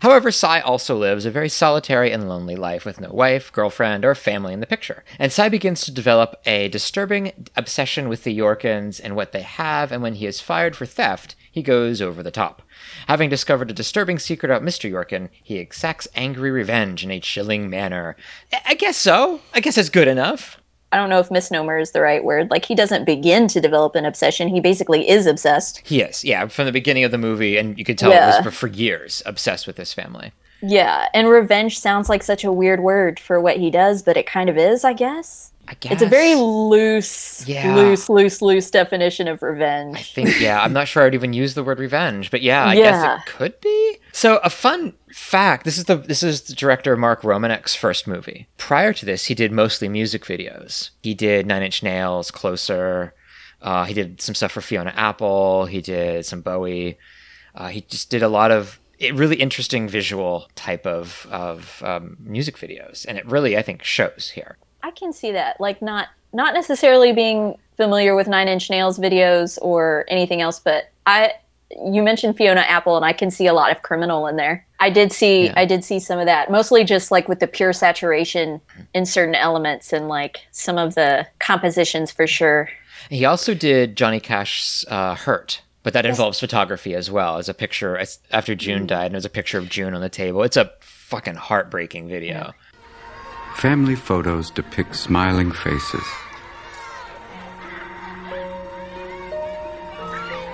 However, Sy also lives a very solitary and lonely life with no wife, girlfriend, or family in the picture. And Sy begins to develop a disturbing obsession with the Yorkins and what they have, and when he is fired for theft, he goes over the top. Having discovered a disturbing secret about Mr. Yorkin, he exacts angry revenge in a chilling manner. I guess so. I guess it's good enough. I don't know if misnomer is the right word. Like he doesn't begin to develop an obsession. He basically is obsessed. He is, yeah, from the beginning of the movie, and you can tell it was for, for years obsessed with this family. Yeah, and revenge sounds like such a weird word for what he does, but it kind of is, I guess. I It's a very loose, Yeah. loose, loose, loose definition of revenge. I think, yeah, I'm not sure I'd even use the word revenge, but yeah, I guess it could be. So, a fun fact: this is the this is the director Mark Romanek's first movie. Prior to this, he did mostly music videos. He did Nine Inch Nails, Closer. Uh, he did some stuff for Fiona Apple. He did some Bowie. Uh, he just did a lot of it really interesting visual type of of um, music videos, and it really, I think, shows here. I can see that. Like not not necessarily being familiar with Nine Inch Nails videos or anything else, but I you mentioned Fiona Apple and I can see a lot of criminal in there. I did see Yeah. I did see some of that. Mostly just like with the pure saturation in certain elements and like some of the compositions for sure. He also did Johnny Cash's uh, "Hurt," but that involves photography as well. As a picture after June died, and there's a picture of June on the table. It's a fucking heartbreaking video. Family photos depict smiling faces.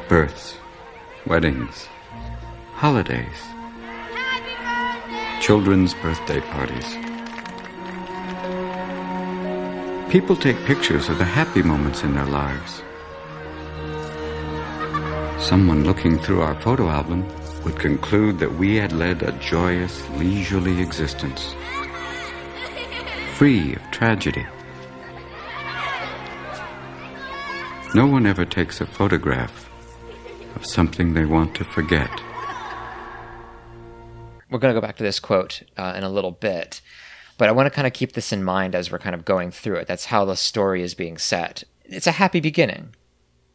Births, weddings, holidays, children's birthday parties. People take pictures of the happy moments in their lives. Someone looking through our photo album would conclude that we had led a joyous, leisurely existence free of tragedy. No one ever takes a photograph of something they want to forget. We're going to go back to this quote uh, in a little bit, but I want to kind of keep this in mind as we're kind of going through it. That's how the story is being set. It's a happy beginning.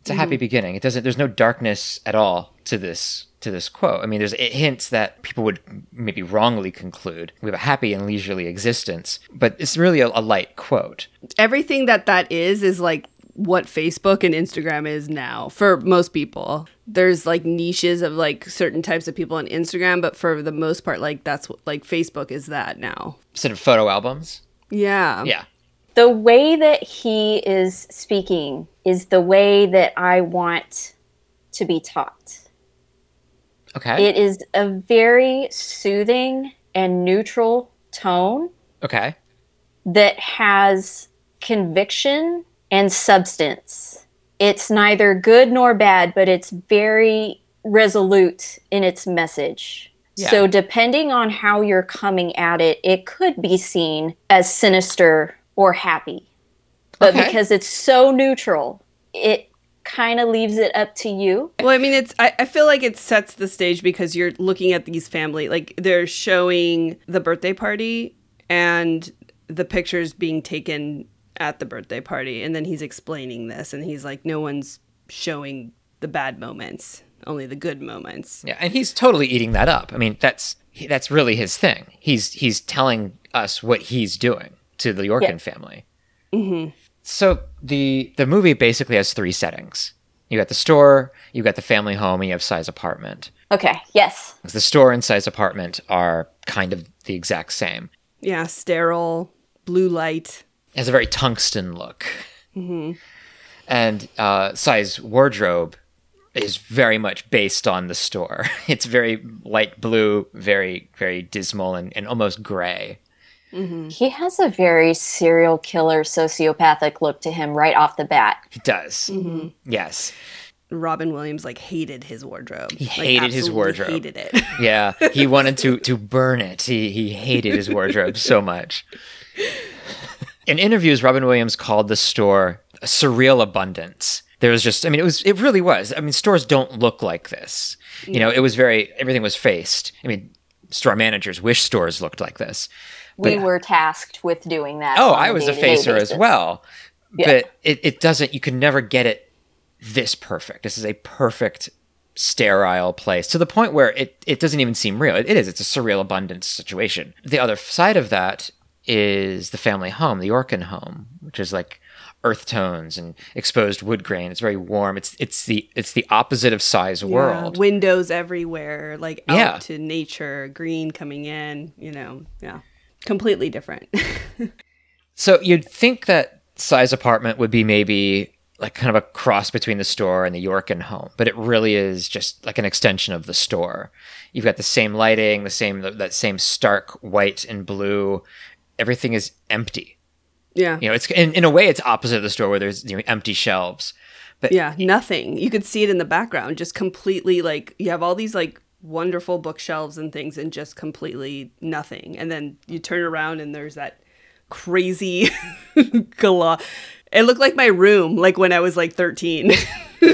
It's a happy mm-hmm. beginning. It doesn't. There's no darkness at all to this to this quote. I mean, there's it hints that people would maybe wrongly conclude we have a happy and leisurely existence, but it's really a, a light quote. Everything that that is is like what Facebook and Instagram is now for most people. There's like niches of like certain types of people on Instagram, but for the most part, like that's what like Facebook is that now. Instead of photo albums. Yeah. Yeah. The way that he is speaking is the way that I want to be taught. Okay. It is a very soothing and neutral tone okay. that has conviction and substance. It's neither good nor bad, but it's very resolute in its message. Yeah. So, depending on how you're coming at it, it could be seen as sinister or happy. But Okay. because it's so neutral, it kind of leaves it up to you. Well, I mean, it's. I, I feel like it sets the stage because you're looking at these family, like they're showing the birthday party and the pictures being taken at the birthday party, and then he's explaining this, and he's like, no one's showing the bad moments, only the good moments. Yeah, and he's totally eating that up. I mean, that's that's really his thing. He's he's telling us what he's doing to the Yorkin Yeah. family. Mm-hmm. So the the movie basically has three settings. You got the store, you got the family home, and you have Sy's apartment. Okay, yes. The store and Sy's apartment are kind of the exact same. Yeah, sterile, blue light. It has a very tungsten look. hmm and uh, Sy's wardrobe is very much based on the store. It's very light blue, very very dismal, and, and almost gray. Mm-hmm. He has a very serial killer, sociopathic look to him right off the bat. He does. Mm-hmm. Yes, Robin Williams like hated his wardrobe. he Like, hated his wardrobe. Hated it. yeah, he wanted to to burn it. He he hated his wardrobe so much. In interviews, Robin Williams called the store a surreal abundance. There was just, I mean, it was, it really was. I mean, stores don't look like this. You know, it was very, everything was faced. I mean, store managers wish stores looked like this. We But- were tasked with doing that. Oh, I was a day-to-day facer as well. Yeah. But it, it doesn't, you can never get it this perfect. This is a perfect sterile place to the point where it, it doesn't even seem real. It, it is, it's a surreal abundance situation. The other side of that is the family home, the Yorkin home, which is like earth tones and exposed wood grain. It's very warm. It's it's the it's the opposite of Sy's Yeah, world. windows everywhere, like out Yeah. to nature, green coming in. You know, yeah, completely different. So you'd think that Sy's apartment would be maybe like kind of a cross between the store and the Yorkin home, but it really is just like an extension of the store. You've got the same lighting, the same that same stark white and blue. Everything is empty. yeah, You know, it's in, in a way it's opposite of the store where there's you know, empty shelves. But yeah, nothing. You could see it in the background, just completely like you have all these like wonderful bookshelves and things, and just completely nothing. And then you turn around and there's that crazy gala. It looked like my room, like when I was like thirteen.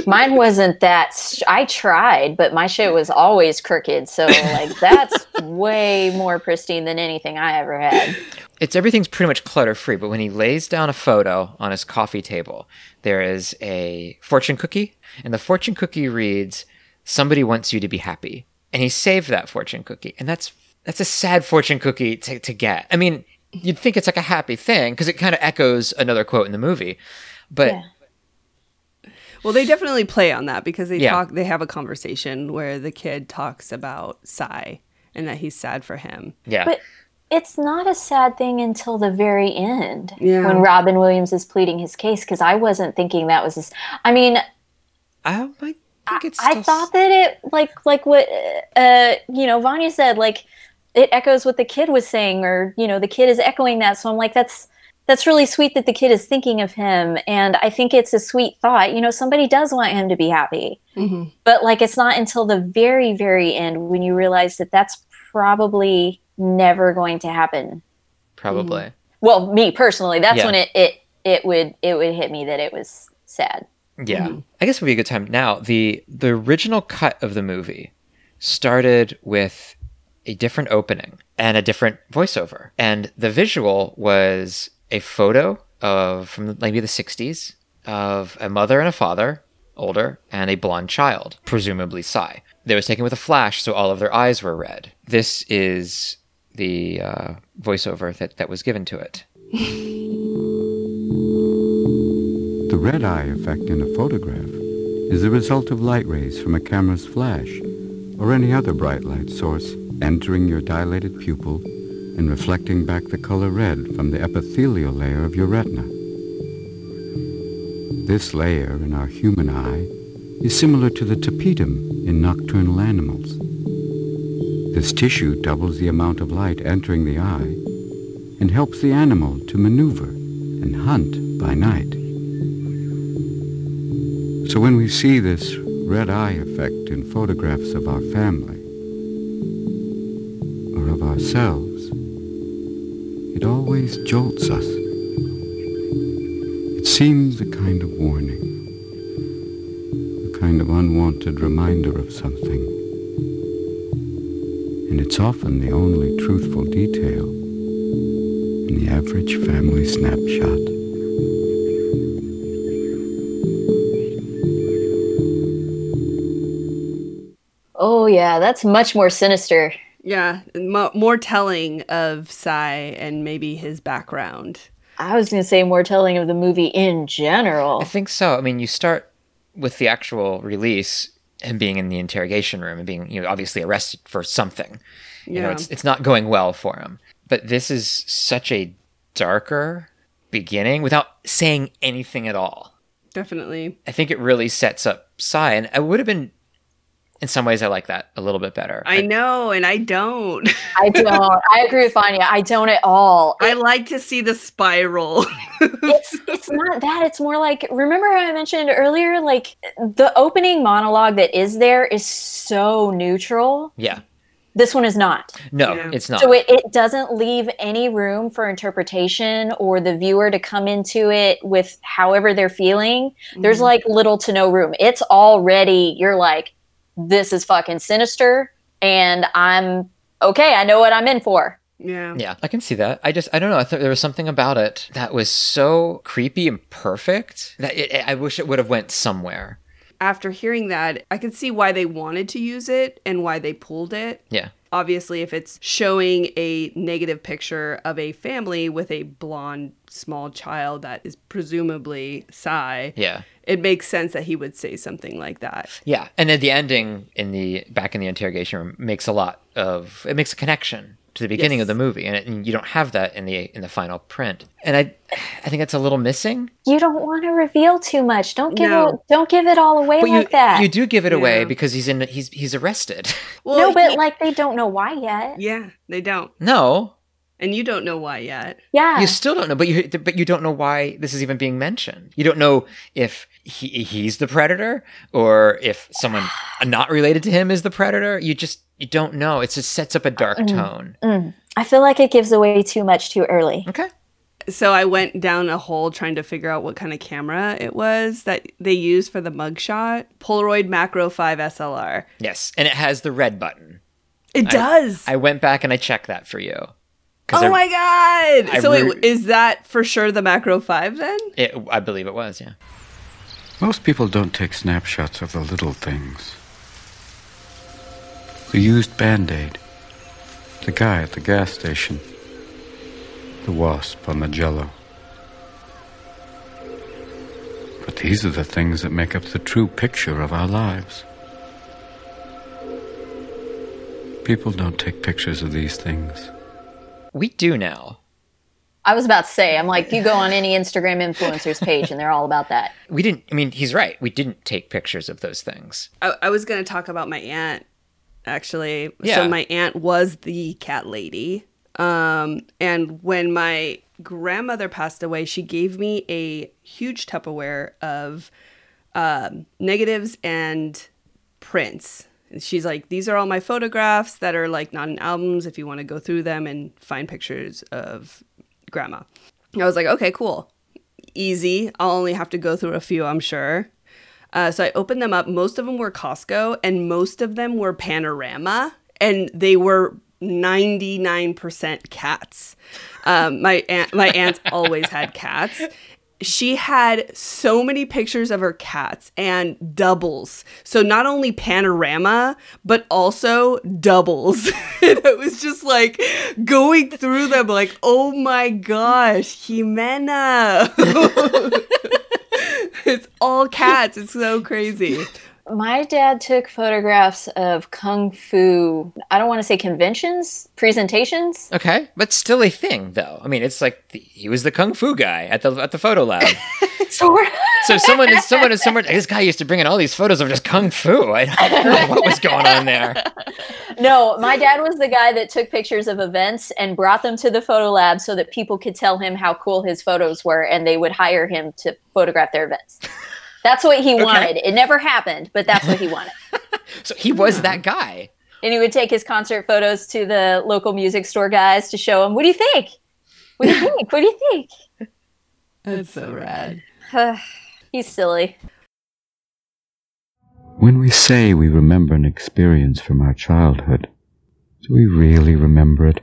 Mine wasn't that. st- I tried, but my shit was always crooked. So like that's way more pristine than anything I ever had. it's everything's pretty much clutter free but when he lays down a photo on his coffee table there is a fortune cookie and the fortune cookie reads somebody wants you to be happy and he saved that fortune cookie and that's that's a sad fortune cookie to, to get i mean you'd think it's like a happy thing because it kind of echoes another quote in the movie but Yeah. Well, they definitely play on that because they Yeah. talk. They have a conversation where the kid talks about Sy and that he's sad for him. yeah But it's not a sad thing until the very end Yeah. when Robin Williams is pleading his case because I wasn't thinking that was. His, I mean, oh i might think it's I still- thought that it like like what uh you know Vanya said like it echoes what the kid was saying or you know the kid is echoing that. So I'm like that's that's really sweet that the kid is thinking of him. And I think it's a sweet thought. You know somebody does want him to be happy. Mm-hmm. but like it's not until the very very end when you realize that that's probably never going to happen. Probably. Well me personally that's Yeah. when it it it would it would hit me that it was sad Yeah. I guess it would be a good time. Now, the the original cut of the movie started with a different opening and a different voiceover. And the visual was a photo of from maybe the 60s of a mother and a father, older, and a blonde child, presumably Sy. They was taken with a flash, so all of their eyes were red. This is the uh, voiceover that, that was given to it. The red eye effect in a photograph is the result of light rays from a camera's flash or any other bright light source entering your dilated pupil and reflecting back the color red from the epithelial layer of your retina. This layer in our human eye is similar to the tapetum in nocturnal animals. This tissue doubles the amount of light entering the eye and helps the animal to maneuver and hunt by night. So when we see this red eye effect in photographs of our family or of ourselves, it always jolts us. It seems a kind of warning. A kind of unwanted reminder of something. And it's often the only truthful detail in the average family snapshot. Oh yeah, that's much more sinister. Yeah, mo- more telling of Sy and maybe his background. I was going to say more telling of the movie in general. I think so. I mean, you start with the actual release and being in the interrogation room and being, you know, obviously arrested for something. You know, it's it's not going well for him. But this is such a darker beginning without saying anything at all. Definitely. I think it really sets up Sy, and I would have been, in some ways, I like that a little bit better. I know, and I don't. I don't. I agree with Anya. I don't at all. I like to see the spiral. it's it's not that. It's more like remember how I mentioned earlier, like the opening monologue that is there is so neutral. yeah, This one is not. no, it's not. So it, it doesn't leave any room for interpretation or the viewer to come into it with however they're feeling. There's Mhm. like little to no room. It's already, you're like, this is fucking sinister. And I'm okay. I know what I'm in for. Yeah. Yeah, I can see that. I just, I don't know. I thought there was something about it that was so creepy and perfect that it, I wish it would have went somewhere. After hearing that, I can see why they wanted to use it and why they pulled it. Yeah. Obviously, if it's showing a negative picture of a family with a blonde small child that is presumably Sy, Yeah. it makes sense that he would say something like that. Yeah, and then the ending in the back in the interrogation room makes a lot of it makes a connection to the beginning of the movie, and, it, and you don't have that in the in the final print. And I, I think that's a little missing. You don't want to reveal too much. Don't give No. it, don't give it all away But like you that. you do give it away because he's in he's he's arrested. Well, no, but he- like they don't know why yet. yeah, they don't. no, And you don't know why yet. Yeah. you still don't know, but you but you don't know why this is even being mentioned. You don't know if he he's the predator or if someone not related to him is the predator. You just you don't know. It just sets up a dark tone. Mm. I feel like it gives away too much too early. Okay. So I went down a hole trying to figure out what kind of camera it was that they used for the mugshot. Polaroid Macro 5 SLR. Yes, and it has the red button. It I- does. I went back and I checked that for you. oh I- my god! I so re- wait, is that for sure the Macro 5 then? It, I believe it was, yeah. Most people don't take snapshots of the little things. The used band aid, the guy at the gas station, the wasp on the jello. But these are the things that make up the true picture of our lives. People don't take pictures of these things. We do now. I was about to say, I'm like, you go on any Instagram influencers page and they're all about that. We didn't, I mean, he's right. We didn't take pictures of those things. I, I was going to talk about my aunt, actually. Yeah. So my aunt was the cat lady. Um, and when my grandmother passed away, she gave me a huge Tupperware of um, negatives and prints. And she's like, these are all my photographs that are like not in albums if you want to go through them and find pictures of grandma. I was like, okay, cool. Easy. I'll only have to go through a few, I'm sure. Uh, so I opened them up. Most of them were Costco, and most of them were Panorama, and they were 99% cats. Um, my aunt, my aunt's always had cats. She had so many pictures of her cats and doubles. So not only panorama, but also doubles. and it was just like going through them, like, oh my gosh, Jimena. it's all cats. It's so crazy. My dad took photographs of kung fu, I don't want to say conventions, presentations. Okay, but still a thing, though. I mean, it's like the, he was the kung fu guy at the at the photo lab. So so someone is someone is somewhere. This guy used to bring in all these photos of just kung fu. I, I don't know what was going on there. No, my dad was the guy that took pictures of events and brought them to the photo lab so that people could tell him how cool his photos were and they would hire him to photograph their events. That's what he wanted. It never happened, but that's what he wanted. So he was that guy. and he would take his concert photos to the local music store guys to show them, what do you think? What do you think? What do you think? That's so rad. He's silly. When we say we remember an experience from our childhood, do we really remember it?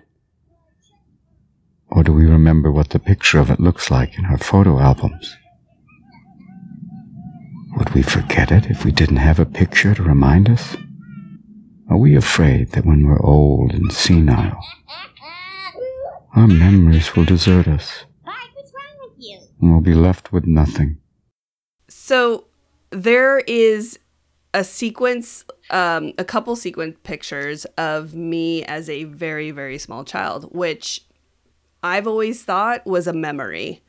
Or do we remember what the picture of it looks like in our photo albums? Would we forget it if we didn't have a picture to remind us? Are we afraid that when we're old and senile, our memories will desert us and we'll be left with nothing? So there is a sequence, um, a couple sequence pictures of me as a very, very small child, which I've always thought was a memory.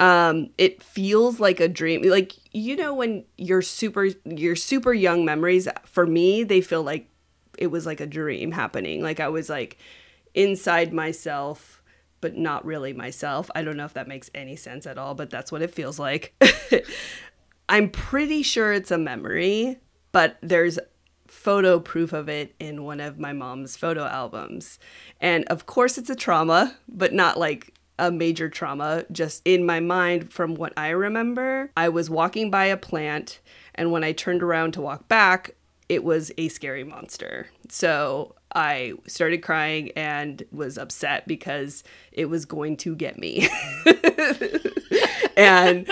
Um, it feels like a dream. Like you know when you're super, your super young memories. For me, they feel like it was like a dream happening. Like I was like inside myself, but not really myself. I don't know if that makes any sense at all, but that's what it feels like. I'm pretty sure it's a memory, but there's photo proof of it in one of my mom's photo albums. And of course, it's a trauma, but not like a major trauma. Just in my mind, from what I remember, I was walking by a plant, and when I turned around to walk back, it was a scary monster. So I started crying and was upset because it was going to get me. and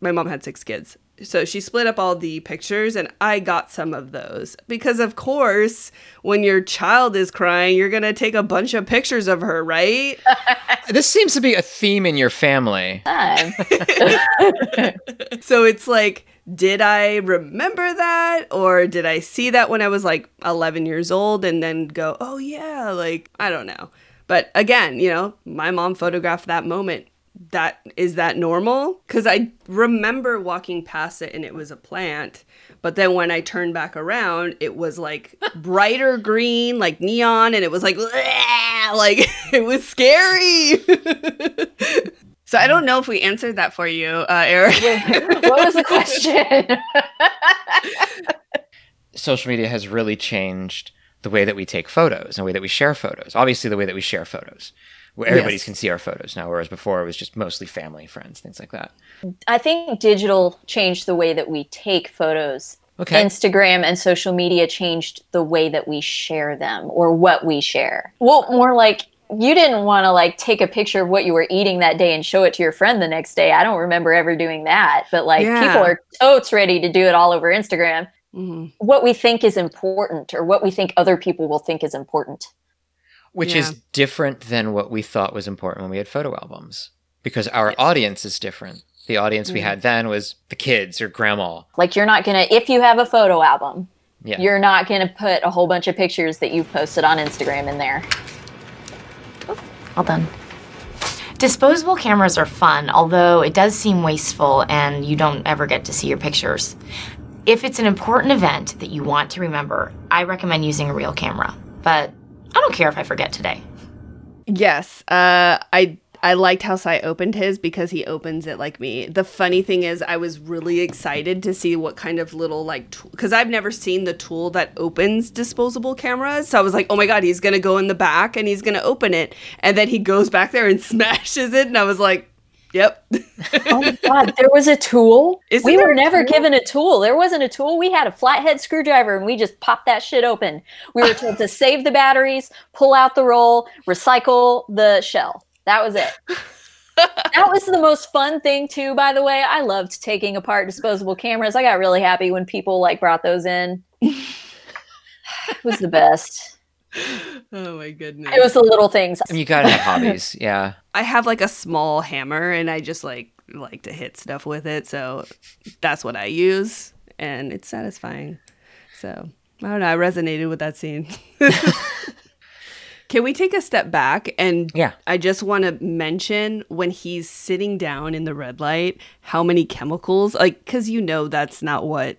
my mom had six kids. So she split up all the pictures and I got some of those. Because, of course, when your child is crying, you're going to take a bunch of pictures of her, right? this seems to be a theme in your family. so it's like, did I remember that? Or did I see that when I was like 11 years old and then go, oh, yeah, like, I don't know. But again, you know, my mom photographed that moment that is that normal? Because i remember walking past it and it was a plant but then when i turned back around it was like brighter green like neon and it was like like it was scary. So i don't know if we answered that for you uh eric. What was the question? Social media has really changed the way that we take photos and the way that we share photos obviously the way that we share photos where everybody Yes. can see our photos now, whereas before it was just mostly family, friends, things like that. I think digital changed the way that we take photos. Okay. Instagram and social media changed the way that we share them or what we share. Well, more like you didn't want to like take a picture of what you were eating that day and show it to your friend the next day. I don't remember ever doing that, but like Yeah. people are totes ready to do it all over Instagram. Mhm. What we think is important or what we think other people will think is important. Which Yeah. is different than what we thought was important when we had photo albums, because our audience is different. The audience we Mm. had then was the kids or grandma. Like you're not going to if you have a photo album, Yeah. you're not going to put a whole bunch of pictures that you've posted on Instagram in there. All done. Disposable cameras are fun, although it does seem wasteful and you don't ever get to see your pictures. If it's an important event that you want to remember, I recommend using a real camera. But I don't care if I forget today. Yes. Uh I I liked how Sy opened his because he opens it like me. The funny thing is I was really excited to see what kind of little like cuz I've never seen the tool that opens disposable cameras. So I was like, "Oh my god, he's to go in the back and he's to open it." And then he goes back there and smashes it and I was like, "Yep." oh my god, there was a tool. Isn't we were never tool? given a tool. There wasn't a tool. We had a flathead screwdriver and we just popped that shit open. We were told to save the batteries, pull out the roll, recycle the shell. That was it. that was the most fun thing too, by the way. I loved taking apart disposable cameras. I got really happy when people like brought those in. it was the best. oh my goodness. It was the little things. You gotta have hobbies, yeah. I have like a small hammer and I just like like to hit stuff with it. So that's what I use and it's satisfying. So I don't know. I resonated with that scene. Can we take a step back and yeah. I just want to mention when he's sitting down in the red light, how many chemicals like cuz you know that's not what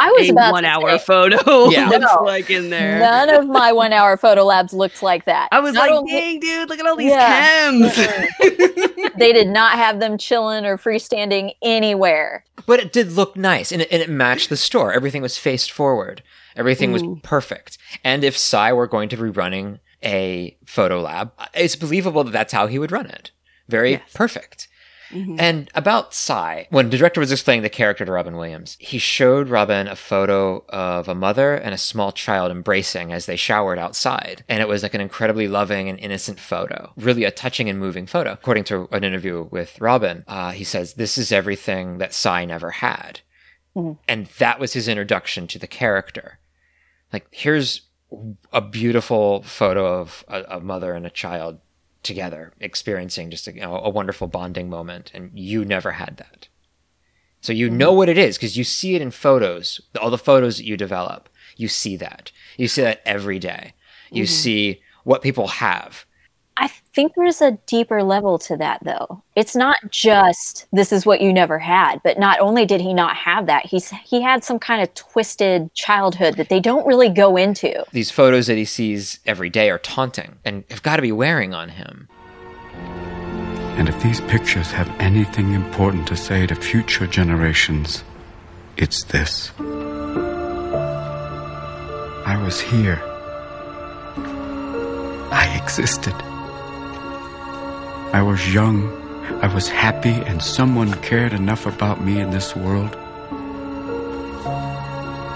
I was a about 1 hour say- photo Yeah. looks No. like in there. None of my one hour photo labs looked like that. I was Not like, only- "Dang, dude, look at all these Yeah. chems." they did not have them chilling or freestanding anywhere. But it did look nice and it, and it matched the store. Everything was faced forward. Everything was perfect. And if Sy were going to be running a photo lab, uh, it's believable that that's how he would run it. Very Yes. perfect. And about Sy, when the director was explaining the character to Robin Williams, he showed Robin a photo of a mother and a small child embracing as they showered outside. And it was like an incredibly loving and innocent photo, really a touching and moving photo. According to an interview with Robin, uh, he says, This is everything that Sy never had. And that was his introduction to the character. Like, here's a beautiful photo of a, a mother and a child together experiencing just a, you know, a wonderful bonding moment and you never had that. So you know what it is because you see it in photos all the photos that you develop. You see that. You see that every day. You Mhm. see what people have I think there's a deeper level to that, though. It's not just this is what you never had, but not only did he not have that, he's he had some kind of twisted childhood that they don't really go into. these photos that he sees every day are taunting and have got to be wearing on him And if these pictures have anything important to say to future generations, it's this. I was here. I existed. I was young. I was happy, and someone cared enough about me in this world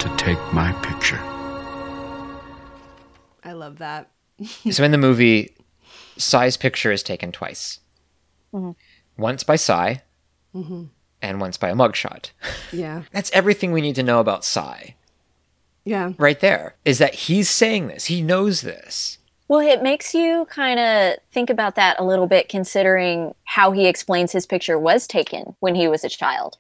to take my picture. I love that. so in the movie Sy's picture is taken twice Mhm. once by Sy hmm and once by a mugshot Yeah. that's everything we need to know about Sy Yeah. right there is that he's saying this he knows this Well, it makes you kind of think about that a little bit, considering how he explains his picture was taken when he was a child.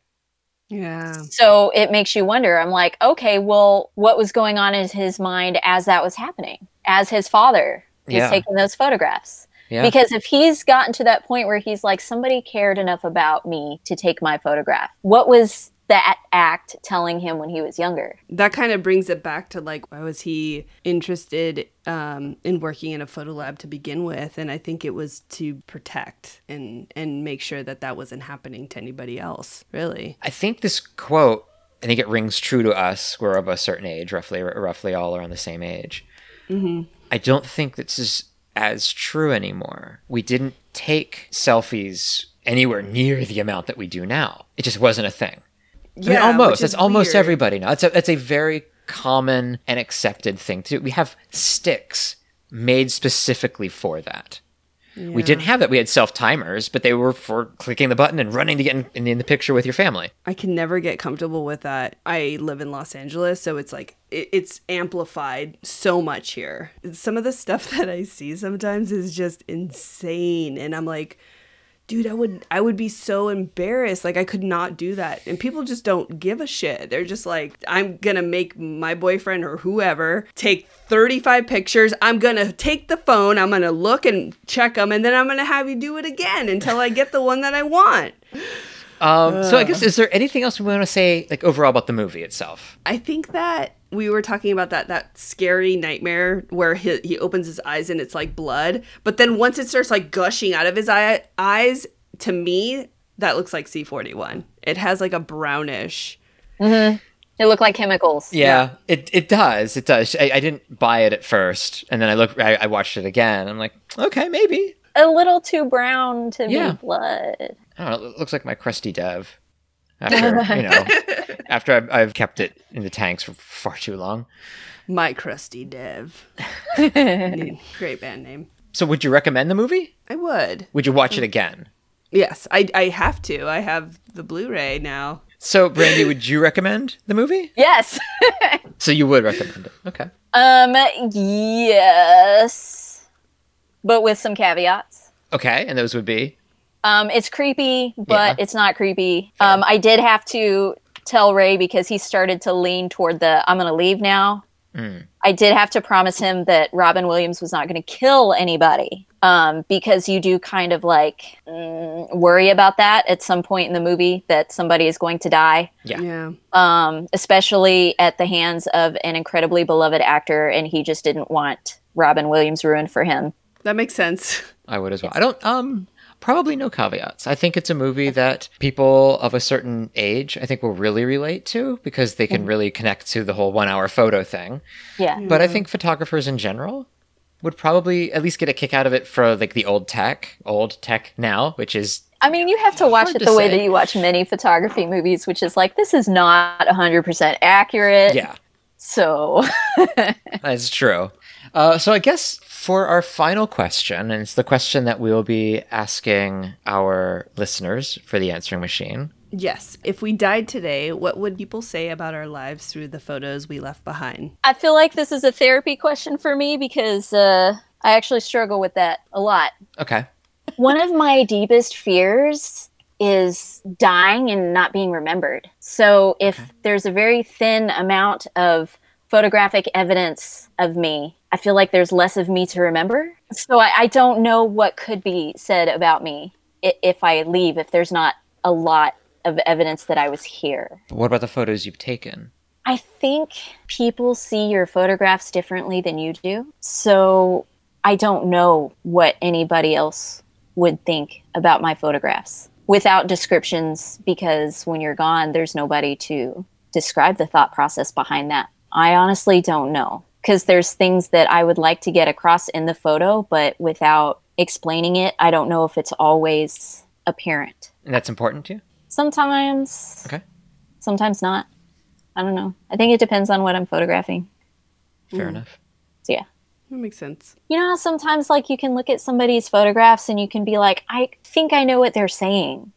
Yeah. So it makes you wonder. I'm like, okay, well, what was going on in his mind as that was happening? As his father was Yeah. taking those photographs. Yeah. Because if he's gotten to that point where he's like, somebody cared enough about me to take my photograph, what was that act telling him when he was younger? That kind of brings it back to like, why was he interested um, in working in a photo lab to begin with? And I think it was to protect and and make sure that that wasn't happening to anybody else. Really. I think this quote, I think it rings true to us. We're of a certain age, roughly, roughly all around the same age. Mm-hmm. I don't think this is as true anymore. We didn't take selfies anywhere near the amount that we do now. It just wasn't a thing. I mean, almost. That's almost weird. everybody now. It's a, it's a very common and accepted thing to do. We have sticks made specifically for that. We didn't have that. We had self timers, but they were for clicking the button and running to get in, in, in the picture with your family. I can never get comfortable with that. I live in Los Angeles, so it's like it, it's amplified so much here. Some of the stuff that I see sometimes is just insane, and I'm like, dude, I would I would be so embarrassed. Like I could not do that, and people just don't give a shit. They're just like, I'm gonna make my boyfriend or whoever take 35 pictures. I'm gonna take the phone. I'm gonna look and check them, and then I'm gonna have you do it again until I get the one that I want. Um, so I guess is there anything else we want to say, like overall about the movie itself? I think that we were talking about that that scary nightmare where he, he opens his eyes and it's like blood, but then once it starts like gushing out of his eye, eyes, to me that looks like C41. It has like a brownish. Mm-hmm. It looked like chemicals. Yeah, it it does. It does. I, I didn't buy it at first, and then I look. I, I watched it again. I'm like, okay, maybe. A little too brown to Yeah. be blood. I don't know. It looks like my crusty dev. After you know, after I've, I've kept it in the tanks for far too long. My crusty dev. Great band name. So, would you recommend the movie? I would. Would you watch it again? Yes, I I have to. I have the Blu-ray now. So, Brandy, would you recommend the movie? Yes. So you would recommend it? Okay. Um, yes, but with some caveats. Okay, and those would be Um, it's creepy, but Yeah. it's not creepy. Um, I did have to tell Ray because he started to lean toward the "I'm going to leave now." Mm. I did have to promise him that Robin Williams was not going to kill anybody. Um, because you do kind of like mm, worry about that at some point in the movie that somebody is going to die. Yeah. Yeah. Um, especially at the hands of an incredibly beloved actor, and he just didn't want Robin Williams ruined for him. That makes sense. I would as well. I don't um probably no caveats. I think it's a movie that people of a certain age I think will really relate to because they can mm-hmm. really connect to the whole 1 hour photo thing. Yeah. But I think photographers in general would probably at least get a kick out of it for like the old tech, old tech now, which is I mean, you have to watch Hard it to the way say. that you watch many photography movies, which is like this is not 100% accurate. Yeah, So, that's true. Uh, so I guess for our final question, and it's the question that we will be asking our listeners for the answering machine. Yes. If we died today, what would people say about our lives through the photos we left behind? I feel like this is a therapy question for me because uh, I actually struggle with that a lot. Okay. One of my deepest fears is dying and not being remembered. So if there's a very thin amount of photographic evidence of me, I feel like there's less of me to remember. So I, I don't know what could be said about me i- if I leave, if there's not a lot of evidence that I was here. What about the photos you've taken? I think people see your photographs differently than you do. So I don't know what anybody else would think about my photographs without descriptions because when you're gone, there's nobody to describe the thought process behind that. I honestly don't know because there's things that I would like to get across in the photo, but without explaining it, I don't know if it's always apparent. And that's important to you? Sometimes. Okay. Sometimes not. I don't know. I think it depends on what I'm photographing. Fair Mm. enough. So yeah. That makes sense. You know how sometimes like you can look at somebody's photographs and you can be like, I think I know what they're saying.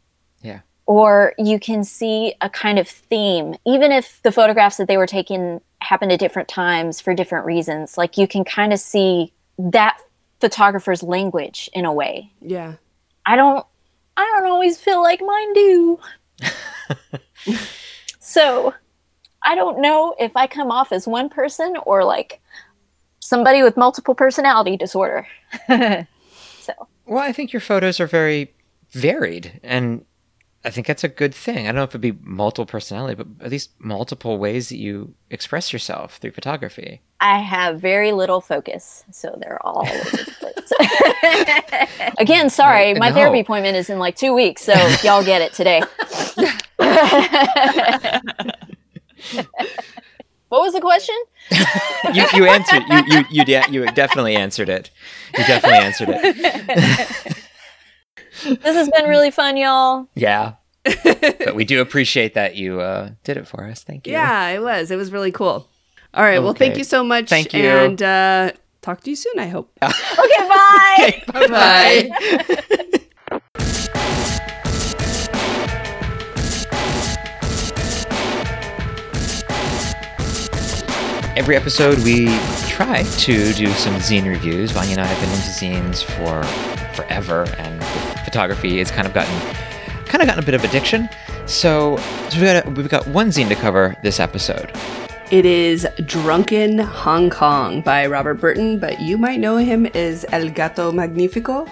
Or you can see a kind of theme, even if the photographs that they were taken happened at different times for different reasons. Like you can kind of see that photographer's language in a way. Yeah. I don't I don't always feel like mine do. so I don't know if I come off as one person or like somebody with multiple personality disorder. so Well, I think your photos are very varied, and I think that's a good thing. I don't know if it'd be multiple personality, but at least multiple ways that you express yourself through photography. I have very little focus, so they're all over the place. Again, sorry, my No. therapy appointment is in like two weeks, so y'all get it today. what was the question? You, you answered. You you you, de- you definitely answered it. You definitely answered it. This has been really fun, y'all. Yeah. but we do appreciate that you uh, did it for us. Thank you. Yeah, it was. It was really cool. All right. Well, thank you so much. Thank you. And uh, talk to you soon, I hope. Okay, bye. bye. Bye. Every episode, we try to do some zine reviews. Vanya and I have been into zines for forever, and photography, has kind of gotten kind of gotten a bit of addiction. So, so we got a, we've got one zine to cover this episode. It is Drunken Hong Kong by Robert Burton, but you might know him as El Gato Magnifico.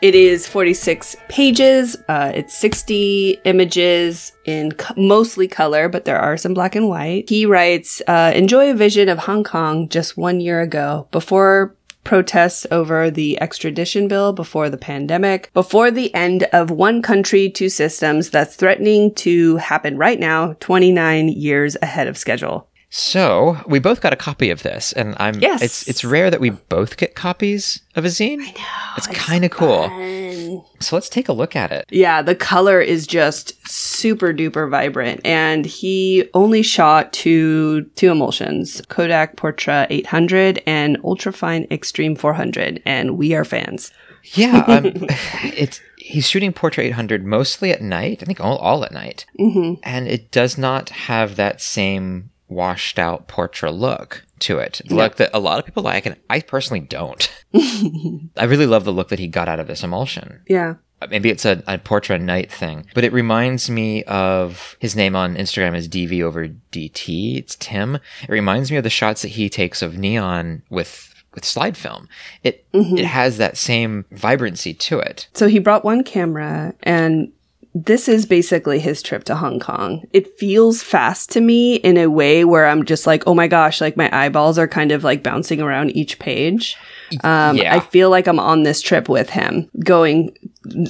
It is 46 pages. Uh, it's 60 images in co- mostly color, but there are some black and white. He writes, uh, enjoy a vision of Hong Kong just one year ago, before protests over the extradition bill, before the pandemic, before the end of one country, two systems that's threatening to happen right now, 29 years ahead of schedule. So we both got a copy of this, and I'm Yes. It's it's rare that we both get copies of a zine. I know it's kind of cool. So let's take a look at it. Yeah, the color is just super duper vibrant. And he only shot two two emulsions, Kodak Portra 800 and Ultrafine Extreme 400, and we are fans. Yeah, um, it's he's shooting Portra 800 mostly at night. I think all, all at night, Mhm. and it does not have that same washed out Portra look to it. The look that a lot of people like, and I personally don't. I really love the look that he got out of this emulsion. Yeah. Uh, Maybe it's a, a Portra night thing, but it reminds me of his name on Instagram is DV over DT. It's Tim. It reminds me of the shots that he takes of neon with with slide film. It Mhm. it has that same vibrancy to it. So he brought one camera and this is basically his trip to Hong Kong. It feels fast to me in a way where I'm just like, oh my gosh, like my eyeballs are kind of like bouncing around each page. Um, Yeah. I feel like I'm on this trip with him, going,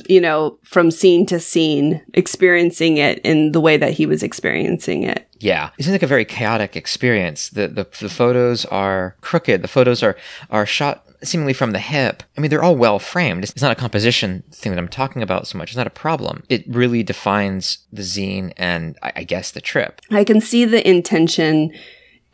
you know, from scene to scene, experiencing it in the way that he was experiencing it. Yeah, it seems like a very chaotic experience. The, the the photos are crooked. The photos are are shot seemingly from the hip. I mean, they're all well framed. It's not a composition thing that I'm talking about so much. It's not a problem. It really defines the zine and I, I guess the trip. I can see the intention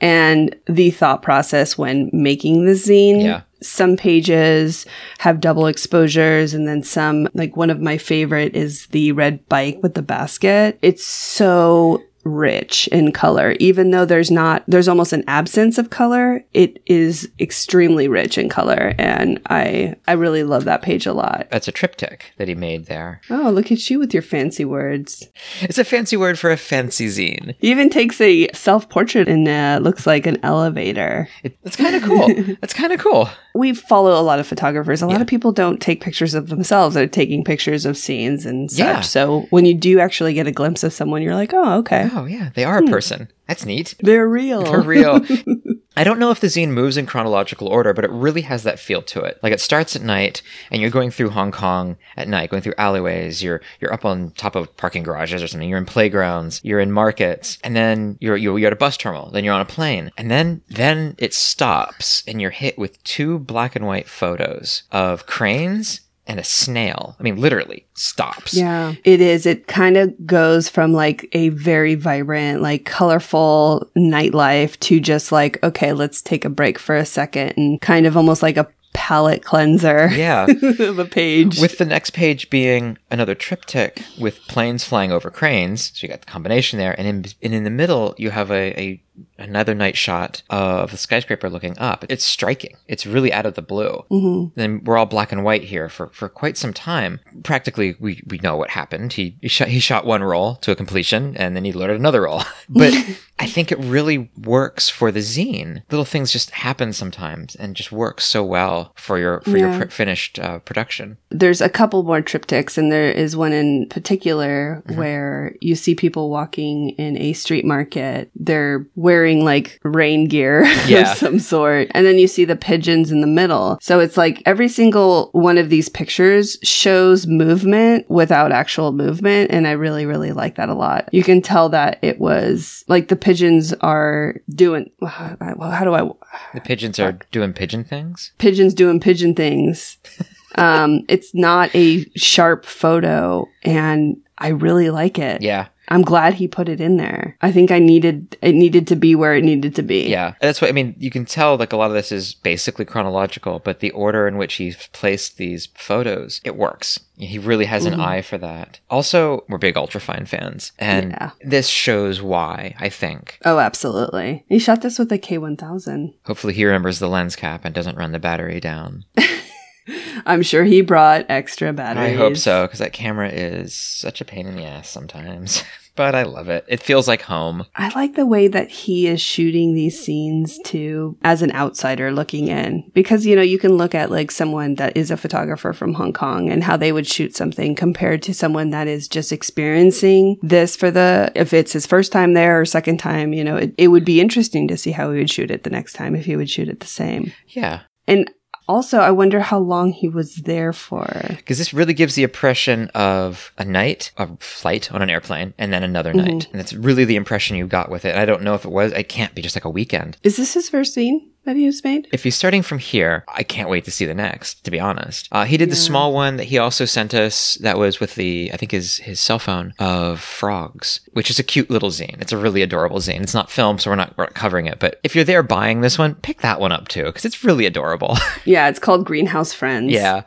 and the thought process when making the zine. Yeah. Some pages have double exposures, and then some, like one of my favorite is the red bike with the basket. It's so rich in color even though there's not there's almost an absence of color it is extremely rich in color and i i really love that page a lot That's a triptych that he made there. oh look at you with your fancy words It's a fancy word for a fancy zine. he even takes a self-portrait and uh, looks like an elevator It, that's kind of cool. that's kind of cool. we follow a lot of photographers. A lot of people don't take pictures of themselves. They're taking pictures of scenes and such. Yeah. So when you do actually get a glimpse of someone, you're like, oh, okay. Oh, yeah. They are a hmm. person. That's neat. They're real. For real. I don't know if the zine moves in chronological order, but it really has that feel to it. Like it starts at night and you're going through Hong Kong at night, going through alleyways, you're you're up on top of parking garages or something, you're in playgrounds, you're in markets, and then you're you're, you're at a bus terminal, then you're on a plane. And then then it stops and you're hit with two black and white photos of cranes and a snail. I mean literally stops. Yeah, it is. It kind of goes from like a very vibrant, like colorful nightlife to just like, okay, let's take a break for a second and kind of almost like a palate cleanser Yeah. of a page. With the next page being another triptych with planes flying over cranes. So you got the combination there. And in, and in the middle, you have a, a another night shot of the skyscraper looking up. It's striking. It's really out of the blue. Mhm. Then we're all black and white here for, for quite some time. Practically, we, we know what happened. He, he shot, he shot one roll to a completion and then he loaded another roll. But I think it really works for the zine. Little things just happen sometimes and just works so well for your, for Yeah. your pr- finished uh, production. There's a couple more triptychs, and there is one in particular Mm-hmm. where you see people walking in a street market. They're wearing like rain gear Yeah. of some sort. And then you see the pigeons in the middle. So it's like every single one of these pictures shows movement without actual movement. And I really, really like that a lot. You can tell that it was like the pigeons are doing, well, how do I, The pigeons are doing pigeon things. pigeons doing pigeon things. um, it's not a sharp photo, and I really like it. Yeah. I'm glad he put it in there. I think I needed it needed to be where it needed to be. Yeah. That's what I mean. You can tell like a lot of this is basically chronological, but the order in which he's placed these photos, it works. He really has an Mhm. eye for that. Also, we're big Ultrafine fans, and Yeah. this shows why, I think. Oh, absolutely. He shot this with a K1000. Hopefully, he remembers the lens cap and doesn't run the battery down. I'm sure he brought extra batteries. I hope so, because that camera is such a pain in the ass sometimes. but I love it. It feels like home. I like the way that he is shooting these scenes too, as an outsider looking in. Because, you know, you can look at like someone that is a photographer from Hong Kong and how they would shoot something compared to someone that is just experiencing this for the, if it's his first time there or second time, you know, it, it would be interesting to see how he would shoot it the next time if he would shoot it the same. Yeah. And also, I wonder how long he was there for. Because this really gives the impression of a night, a flight on an airplane, and then another Mhm. night. And that's really the impression you got with it. I don't know if it was, it can't be just like a weekend. Is this his first scene that he has made? If he's starting from here, I can't wait to see the next, to be honest. Uh, he did the small one that he also sent us that was with the, I think his, his cell phone of frogs, which is a cute little zine. It's a really adorable zine. It's not film, so we're not, we're not covering it. But if you're there buying this one, pick that one up too, because it's really adorable. Yeah, it's called Greenhouse Friends. yeah.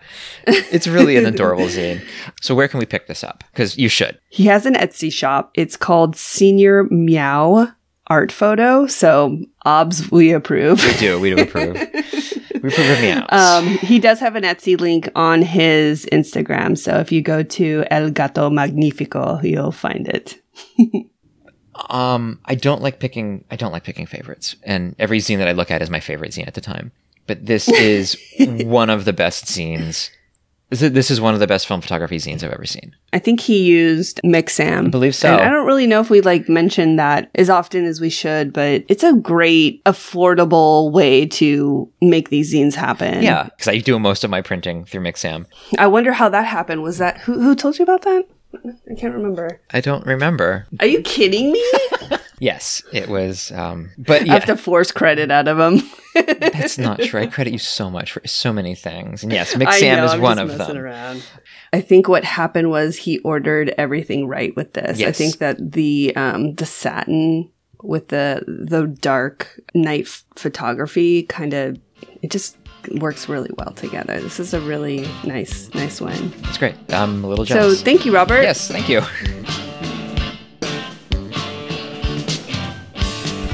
It's really an adorable zine. So where can we pick this up? Because you should. He has an Etsy shop. It's called Señor Meow Art Photo. So, obs, we approve. We do. We do approve. we approve of meows. Um, he does have an Etsy link on his Instagram. So, if you go to El Gato Magnifico, you'll find it. Um, I don't like picking. I don't like picking favorites, and every zine that I look at is my favorite zine at the time. But this is one of the best zines. This is, this is one of the best film photography zines I've ever seen. I think he used Mixam. I believe so. And I don't really know if we like mentioned that as often as we should, but it's a great, affordable way to make these zines happen. Yeah, because I do most of my printing through Mixam. I wonder how that happened. Was that who who told you about that? I can't remember. I don't remember. Are you kidding me? Yes, it was. Um, but I yeah, have to force credit out of him. that's not true. I credit you so much for so many things. And yes, I Mixam know, is I'm one of them. around. I think what happened was he ordered everything right with this. Yes. I think that the um the satin with the the dark night f- photography kind of it just works really well together. This is a really nice nice one. It's great. I'm a little jealous. So thank you, Robert. Yes, thank you.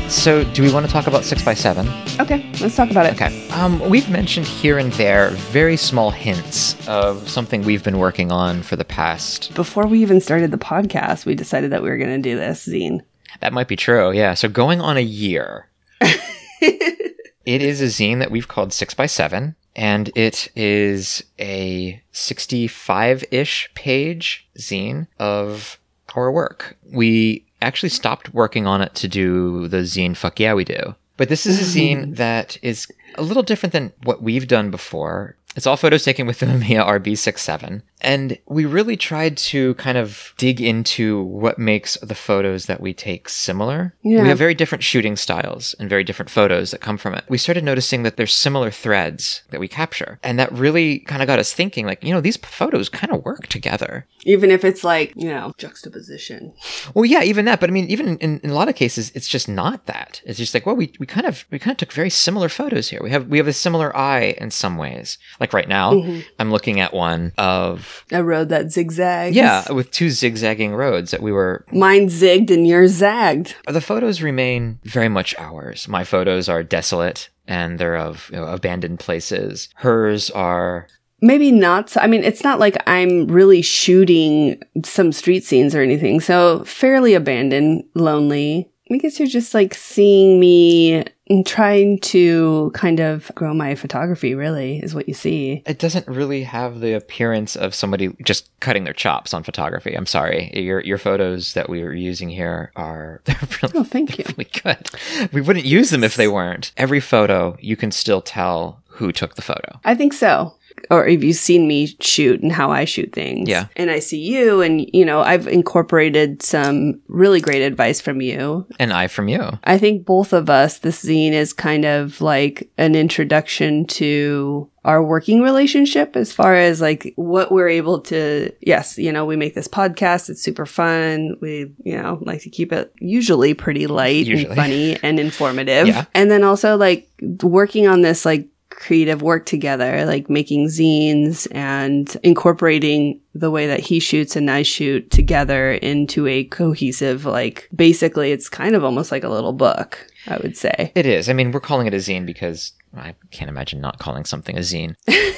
So, do we want to talk about 6x7? Okay, let's talk about it. Okay. Um, we've mentioned here and there very small hints of something we've been working on for the past. Before we even started the podcast, we decided that we were going to do this zine. That might be true, yeah. So, going on a year. it is a zine that we've called 6x7, and it is a 65 ish page zine of our work. We actually stopped working on it to do the zine Fuck Yeah We Do. But this is a mm-hmm. zine that is a little different than what we've done before. It's all photos taken with the Mamiya RB67. And we really tried to kind of dig into what makes the photos that we take similar. Yeah. We have very different shooting styles and very different photos that come from it. We started noticing that there's similar threads that we capture. And that really kind of got us thinking like, you know, these photos kind of work together. Even if it's like, you know, juxtaposition. Well, yeah, even that. But I mean, even in, in a lot of cases, it's just not that. It's just like, well, we, we kind of we kind of took very similar photos here. We have we have a similar eye in some ways. Like right now, Mhm. I'm looking at one of A road that zigzags. yeah, with two zigzagging roads that we were. Mine zigged and yours zagged. The photos remain very much ours. My photos are desolate and they're of you know, abandoned places. Hers are Maybe not. So, I mean, it's not like I'm really shooting some street scenes or anything. So fairly abandoned, lonely. I guess you're just like seeing me and trying to kind of grow my photography, really, is what you see. it doesn't really have the appearance of somebody just cutting their chops on photography. I'm sorry. Your your photos that we were using here are they're really, Oh, thank you. really good. We wouldn't use them if they weren't. Every photo you can still tell who took the photo. I think so. Or if you've seen me shoot and how I shoot things. Yeah. And I see you, and, you know, I've incorporated some really great advice from you And I from you. I think both of us, this zine is kind of like an introduction to our working relationship as far as like what we're able to, yes, you know, we make this podcast. It's super fun. We, you know, like to keep it usually pretty light Usually. and funny and informative. Yeah. And then also like working on this like creative work together, like making zines and incorporating the way that he shoots and I shoot together into a cohesive, like basically it's kind of almost like a little book, I would say. It is. I mean, we're calling it a zine because I can't imagine not calling something a zine.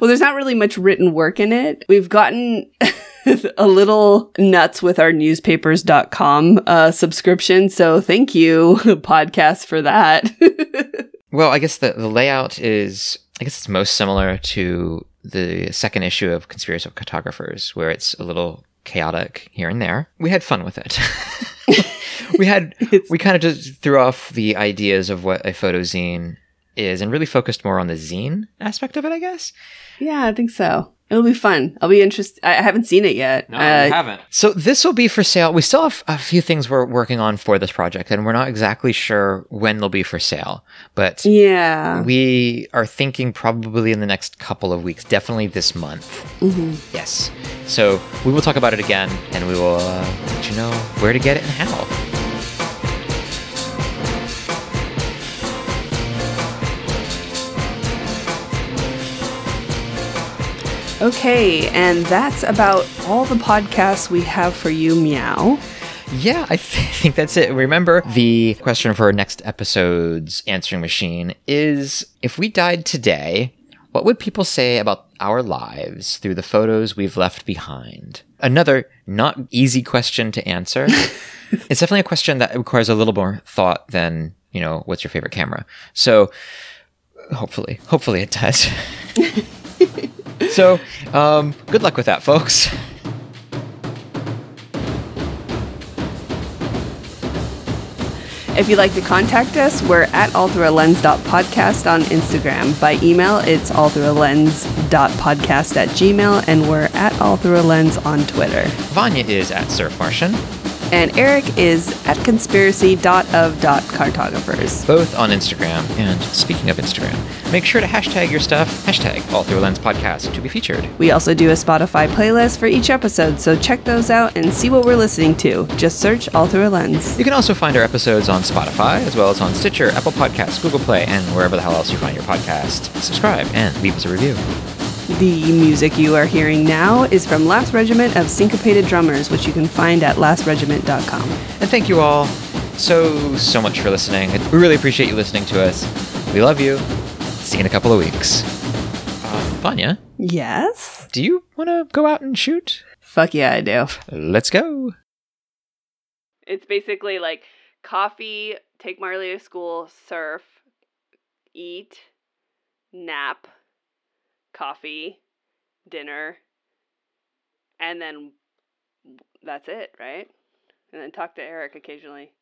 Well, there's not really much written work in it. We've gotten a little nuts with our newspapers.com uh, subscription. So thank you, podcast, for that. Well, I guess the, the layout is, I guess it's most similar to the second issue of Conspiracy of Cartographers, where it's a little chaotic here and there. We had fun with it. we had, we kind of just threw off the ideas of what a photozine is and really focused more on the zine aspect of it, I guess. yeah, I think so. It'll be fun. I'll be interested. I I haven't seen it yet. No, Uh, haven't. So this will be for sale. We still have a few things we're working on for this project, and we're not exactly sure when they'll be for sale. But Yeah. we are thinking probably in the next couple of weeks, definitely this month. Mhm. Yes. So we will talk about it again, and we will uh, let you know where to get it and how. Okay, and that's about all the podcasts we have for you, Meow. Yeah, I th- think that's it. Remember, the question for our next episode's answering machine is if we died today, what would people say about our lives through the photos we've left behind? Another not easy question to answer. it's definitely a question that requires a little more thought than, you know, what's your favorite camera? So hopefully, hopefully it does. so, um, good luck with that, folks. If you'd like to contact us, we're at allthroughalens.podcast on Instagram. By email, it's allthroughalens.podcast at gmail, and we're at allthroughalens on Twitter. Vanya is at Surf Martian. And Eric is at conspiracy.of.cartographers. both on Instagram. And speaking of Instagram, make sure to hashtag your stuff, hashtag All Through a Lens Podcast to be featured. We also do a Spotify playlist for each episode, so check those out and see what we're listening to. Just search All Through a Lens. You can also find our episodes on Spotify, as well as on Stitcher, Apple Podcasts, Google Play, and wherever the hell else you find your podcast. Subscribe and leave us a review. The music you are hearing now is from Last Regiment of Syncopated Drummers, which you can find at lastregiment.com. And thank you all so, so much for listening. We really appreciate you listening to us. We love you. See you in a couple of weeks. Uh, Vanya, Yes? do you want to go out and shoot? Fuck yeah, I do. Let's go. It's basically like coffee, take Marley to school, surf, eat, nap, coffee, dinner, and then that's it, right? And then talk to Eric occasionally.